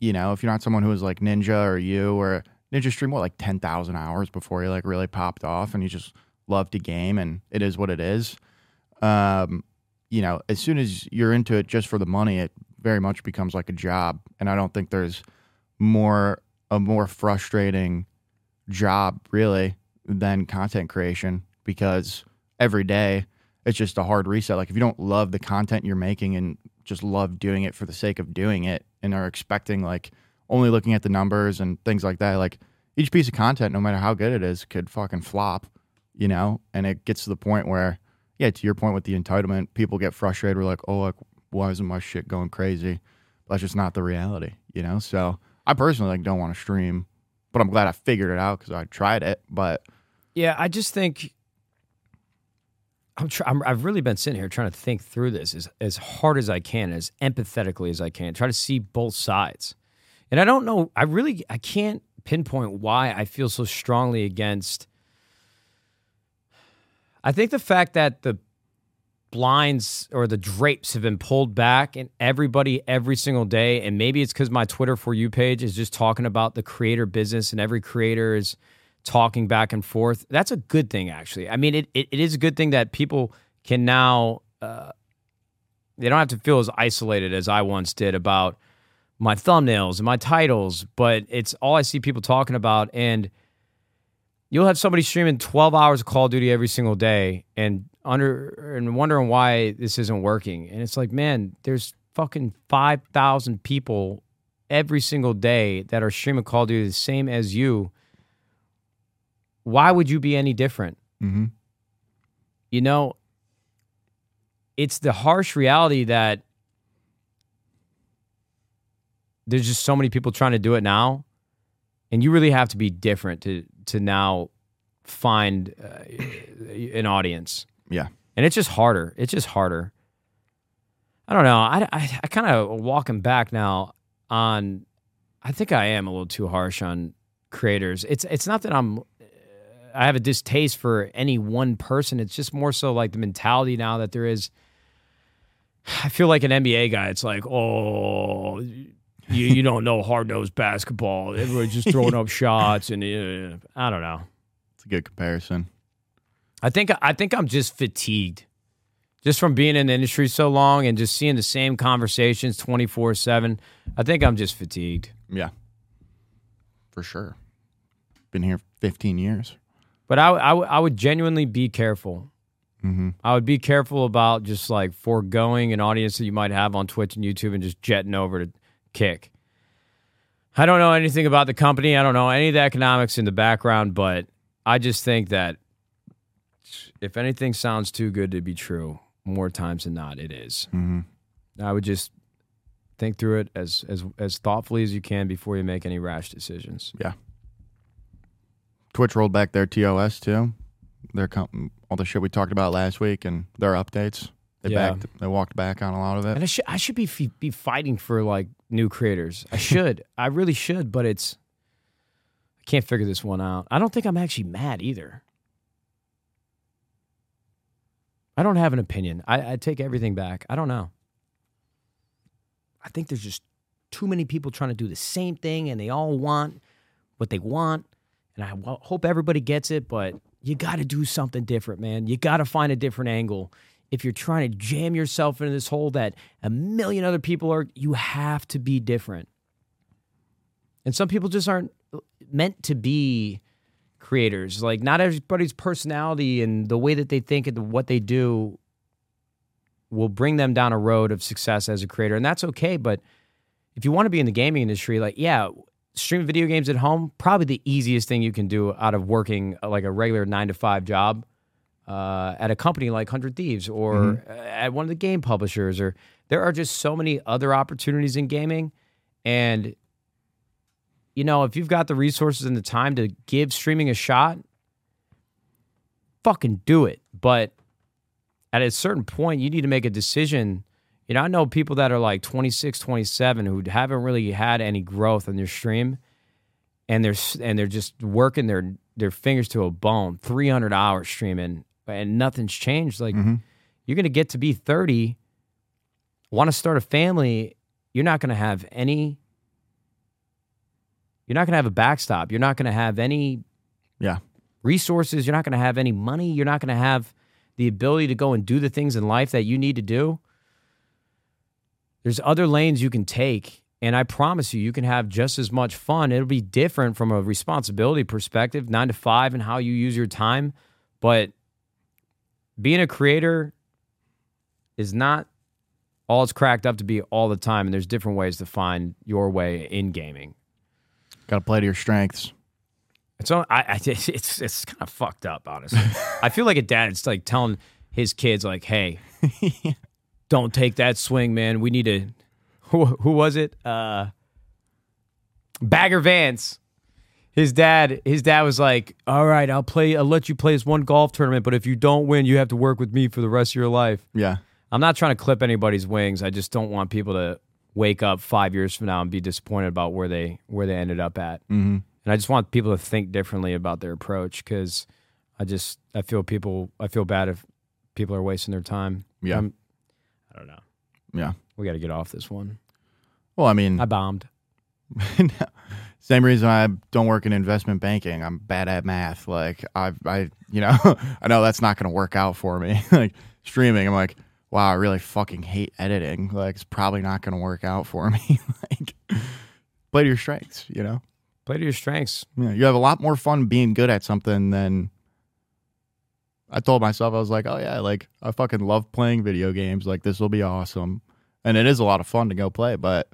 Speaker 2: you know, if you're not someone who is like Ninja or you or Ninja stream what like ten thousand hours before you like really popped off and you just love to game and it is what it is. Um, you know, as soon as you're into it just for the money, it very much becomes like a job. And I don't think there's more a more frustrating job really than content creation because every day it's just a hard reset. Like if you don't love the content you're making and just love doing it for the sake of doing it and are expecting like only looking at the numbers and things like that, like each piece of content, no matter how good it is, could fucking flop, you know? And it gets to the point where, yeah, to your point with the entitlement, people get frustrated. We're like, oh, like, why isn't my shit going crazy? But that's just not the reality, you know? So I personally like don't want to stream, but I'm glad I figured it out because I tried it. But
Speaker 1: yeah i just think I'm, try- I'm i've really been sitting here trying to think through this as, as hard as i can as empathetically as i can try to see both sides and i don't know i really i can't pinpoint why i feel so strongly against i think the fact that the blinds or the drapes have been pulled back and everybody every single day and maybe it's because my twitter for you page is just talking about the creator business and every creator is talking back and forth that's a good thing actually. I mean it, it, it is a good thing that people can now uh, they don't have to feel as isolated as i once did about my thumbnails and my titles but it's all i see people talking about and you'll have somebody streaming 12 hours of call of duty every single day and under and wondering why this isn't working. And it's like, man, there's fucking 5,000 people every single day that are streaming Call of Duty the same as you. Why would you be any different?
Speaker 2: Mm-hmm.
Speaker 1: You know, it's the harsh reality that there's just so many people trying to do it now, and you really have to be different to to now find uh, an audience.
Speaker 2: Yeah.
Speaker 1: And it's just harder. It's just harder. I don't know. I, I, I kind of walking back now on, I think I am a little too harsh on creators. It's, it's not that I'm, I have a distaste for any one person. It's just more so like the mentality now that there is. I feel like an NBA guy. It's like, oh, you, you don't know hard nosed basketball. Everybody's just throwing up shots, and uh, I don't know.
Speaker 2: It's a good comparison.
Speaker 1: I think I think I'm just fatigued, just from being in the industry so long and just seeing the same conversations 24 seven. I think I'm just fatigued.
Speaker 2: Yeah. For sure. Been here 15 years.
Speaker 1: But I, I, I would genuinely be careful.
Speaker 2: Mm-hmm.
Speaker 1: I would be careful about just like foregoing an audience that you might have on Twitch and YouTube and just jetting over to kick. I don't know anything about the company. I don't know any of the economics in the background, but I just think that if anything sounds too good to be true, more times than not, it is.
Speaker 2: Mm-hmm.
Speaker 1: I would just think through it as as as thoughtfully as you can before you make any rash decisions.
Speaker 2: Yeah. Twitch rolled back their TOS too. Their com- all the shit we talked about last week and their updates. They
Speaker 1: Yeah.
Speaker 2: backed. They walked back on a lot of
Speaker 1: And
Speaker 2: it.
Speaker 1: I should I should be f- be fighting for like new creators. I should. I really should, but it's I can't figure this one out. I don't think I'm actually mad either. I don't have an opinion. I, I take everything back. I don't know. I think there's just too many people trying to do the same thing and they all want what they want. And I hope everybody gets it, but you got to do something different, man. You got to find a different angle. If you're trying to jam yourself into this hole that a million other people are, you have to be different. And some people just aren't meant to be creators. Like, not everybody's personality and the way that they think and what they do will bring them down a road of success as a creator. And that's okay. But if you want to be in the gaming industry, like, yeah, stream video games at home, probably the easiest thing you can do out of working uh, like a regular nine to five job uh, at a company like Hundred Thieves or uh, at one of the game publishers. Or there are just so many other opportunities in gaming. And, you know, if you've got the resources and the time to give streaming a shot, fucking do it. But at a certain point, you need to make a decision. You know, I know people that are like 26, 27 who haven't really had any growth in their stream and they're and they're just working their their fingers to a bone, 300 hours streaming and nothing's changed. Like mm-hmm. you're going to get to be 30, want to start a family, you're not going to have any you're not going to have a backstop. You're not going to have any
Speaker 2: Yeah.
Speaker 1: resources. You're not going to have any money. You're not going to have the ability to go and do the things in life that you need to do. There's other lanes you can take. And I promise you, you can have just as much fun. It'll be different from a responsibility perspective, nine to five, and how you use your time. But being a creator is not all it's cracked up to be all the time. And there's different ways to find your way in gaming.
Speaker 2: Got to play to your strengths.
Speaker 1: So I, I it's it's kind of fucked up, honestly. I feel like a dad. It's like telling his kids, like, "Hey, don't take that swing, man. We need to." Who, who was it? Uh, Bagger Vance. His dad. His dad was like, "All right, I'll play. I'll let you play this one golf tournament, but if you don't win, you have to work with me for the rest of your life."
Speaker 2: Yeah.
Speaker 1: I'm not trying to clip anybody's wings. I just don't want people to wake up five years from now and be disappointed about where they where they ended up at.
Speaker 2: Mm-hmm.
Speaker 1: And I just want people to think differently about their approach because I just I feel people I feel bad if people are wasting their time.
Speaker 2: Yeah.
Speaker 1: I'm- I don't know.
Speaker 2: Yeah.
Speaker 1: We got to get off this one.
Speaker 2: Well, I mean,
Speaker 1: I bombed.
Speaker 2: same reason I don't work in investment banking. I'm bad at math. Like I, I, you know, I know that's not going to work out for me. like streaming, I'm like, wow, I really fucking hate editing. Like it's probably not going to work out for me. like, play to your strengths. You know,
Speaker 1: Play to your strengths.
Speaker 2: yeah, you have a lot more fun being good at something than. I told myself I was like, oh yeah, like I fucking love playing video games. Like this will be awesome, and it is a lot of fun to go play. But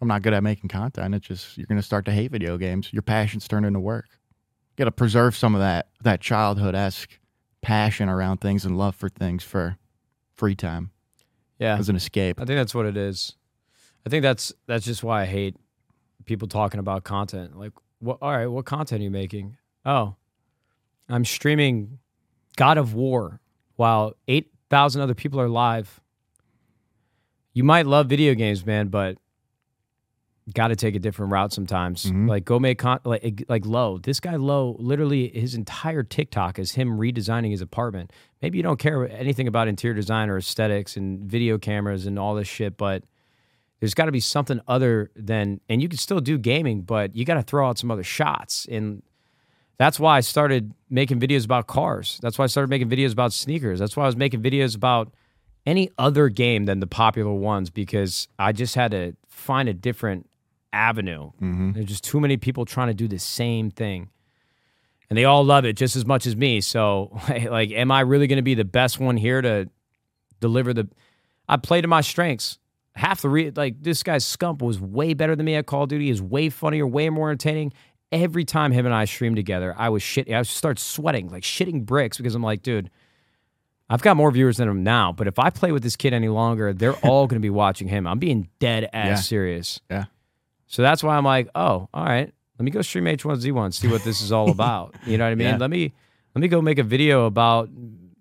Speaker 2: I'm not good at making content. It's just you're gonna start to hate video games. Your passions turn into work. You got to preserve some of that that childhood esque passion around things and love for things for free time
Speaker 1: Yeah.
Speaker 2: as an escape.
Speaker 1: I think that's what it is. I think that's that's just why I hate people talking about content. Like, what? All right, what content are you making? Oh, I'm streaming God of War while eight thousand other people are live. You might love video games, man, but got to take a different route sometimes.
Speaker 2: Mhm.
Speaker 1: Like, go make con like like Low. This guy Low, literally, his entire TikTok is him redesigning his apartment. Maybe you don't care anything about interior design or aesthetics and video cameras and all this shit, but there's got to be something other than and you can still do gaming but you got to throw out some other shots and that's why i started making videos about cars that's why i started making videos about sneakers that's why i was making videos about any other game than the popular ones because i just had to find a different avenue mm-hmm. there's just too many people trying to do the same thing and they all love it just as much as me so like am i really going to be the best one here to deliver the i play to my strengths half the re- like this guy's scump was way better than me at Call of Duty. Is way funnier, way more entertaining. Every time him and I stream together, I was shit. I start sweating like shitting bricks because I'm like, dude, I've got more viewers than him now. But if I play with this kid any longer, they're all going to be watching him. I'm being dead ass
Speaker 2: Yeah.
Speaker 1: serious.
Speaker 2: Yeah.
Speaker 1: So that's why I'm like, oh, all right. Let me go stream H1Z1, see what this is all about. You know what I mean?
Speaker 2: Yeah.
Speaker 1: Let me let me go make a video about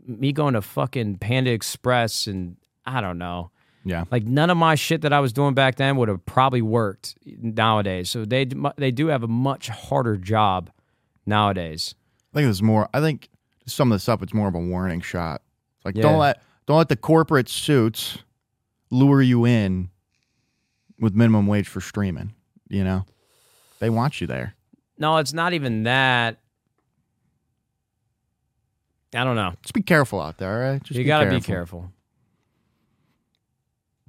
Speaker 1: me going to fucking Panda Express and I don't know.
Speaker 2: Yeah.
Speaker 1: Like none of my shit that I was doing back then would have probably worked nowadays. So they they do have a much harder job nowadays.
Speaker 2: I think there's more. I think to sum this up, it's more of a warning shot. It's like
Speaker 1: Yeah.
Speaker 2: don't let don't let the corporate suits lure you in with minimum wage for streaming. You know, they want you there.
Speaker 1: No, it's not even that. I don't know.
Speaker 2: Just be careful out there, all right? Just
Speaker 1: you got to be careful.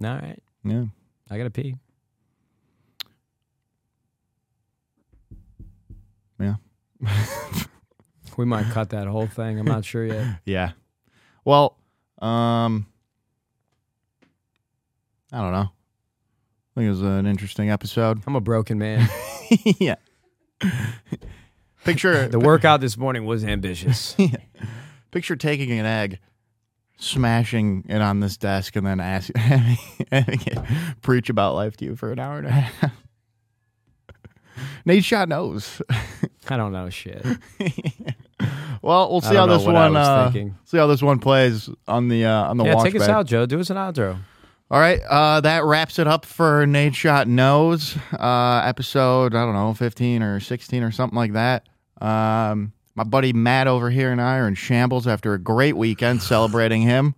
Speaker 1: All right.
Speaker 2: Yeah.
Speaker 1: I got to pee.
Speaker 2: Yeah.
Speaker 1: We might cut that whole thing. I'm not sure yet.
Speaker 2: Yeah. Well, um, I don't know. I think it was an interesting episode.
Speaker 1: I'm a broken man.
Speaker 2: yeah. Picture
Speaker 1: The workout this morning was ambitious.
Speaker 2: Picture taking an egg, smashing it on this desk, and then ask, having, having it preach about life to you for an hour and a half. Nadeshot knows.
Speaker 1: I don't know shit.
Speaker 2: well, we'll see how this one. Uh, see how this one plays on the uh, on the
Speaker 1: Yeah, take us out, Joe. Do us an outro.
Speaker 2: All right, uh, that wraps it up for Nadeshot Knows uh, episode. I don't know, fifteen or sixteen or something like that. Um, my buddy Matt over here and I are in shambles after a great weekend celebrating him.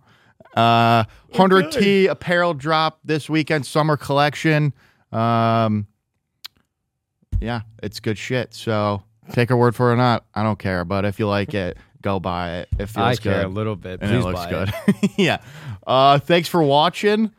Speaker 2: Uh, Hundred T apparel drop this weekend, summer collection. Um, yeah, it's good shit. So take our word for it or not. I don't care, but if you like it, go buy it. It feels
Speaker 1: I
Speaker 2: good
Speaker 1: care a little bit.
Speaker 2: and
Speaker 1: Please
Speaker 2: it looks
Speaker 1: buy
Speaker 2: good. yeah. Uh, thanks for watching,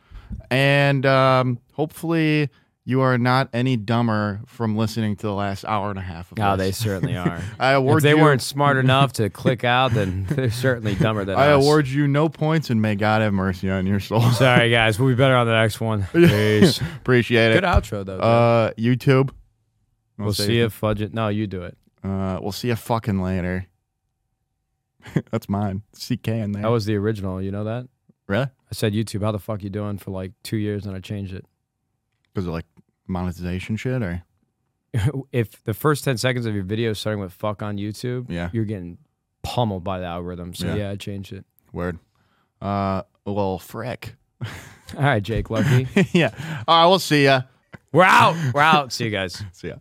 Speaker 2: and um, hopefully you are not any dumber from listening to the last hour and a half of this.
Speaker 1: Oh, they certainly are.
Speaker 2: I award
Speaker 1: if they
Speaker 2: you,
Speaker 1: weren't smart enough to click out, then they're certainly dumber than
Speaker 2: I
Speaker 1: us.
Speaker 2: award you no points, and may God have mercy on your soul.
Speaker 1: Sorry, guys. We'll be better on the next one. Peace.
Speaker 2: Appreciate it.
Speaker 1: Good outro, though.
Speaker 2: Uh, YouTube.
Speaker 1: we'll see you. Fudge it. No, you do it.
Speaker 2: Uh, we'll see you fucking later. That's mine. CK in there.
Speaker 1: That was the original. You know that?
Speaker 2: really
Speaker 1: I said YouTube. How the fuck you doing for like two years, and I changed it.
Speaker 2: because of like monetization shit, or
Speaker 1: if the first ten seconds of your video is starting with "fuck" on YouTube,
Speaker 2: Yeah.
Speaker 1: you're getting pummeled by the algorithm. So
Speaker 2: Yeah.
Speaker 1: yeah, I changed it.
Speaker 2: word. Uh, well, frick.
Speaker 1: All right, Jake Lucky.
Speaker 2: yeah. All right. We'll see ya.
Speaker 1: We're out. We're out. See you guys.
Speaker 2: See ya.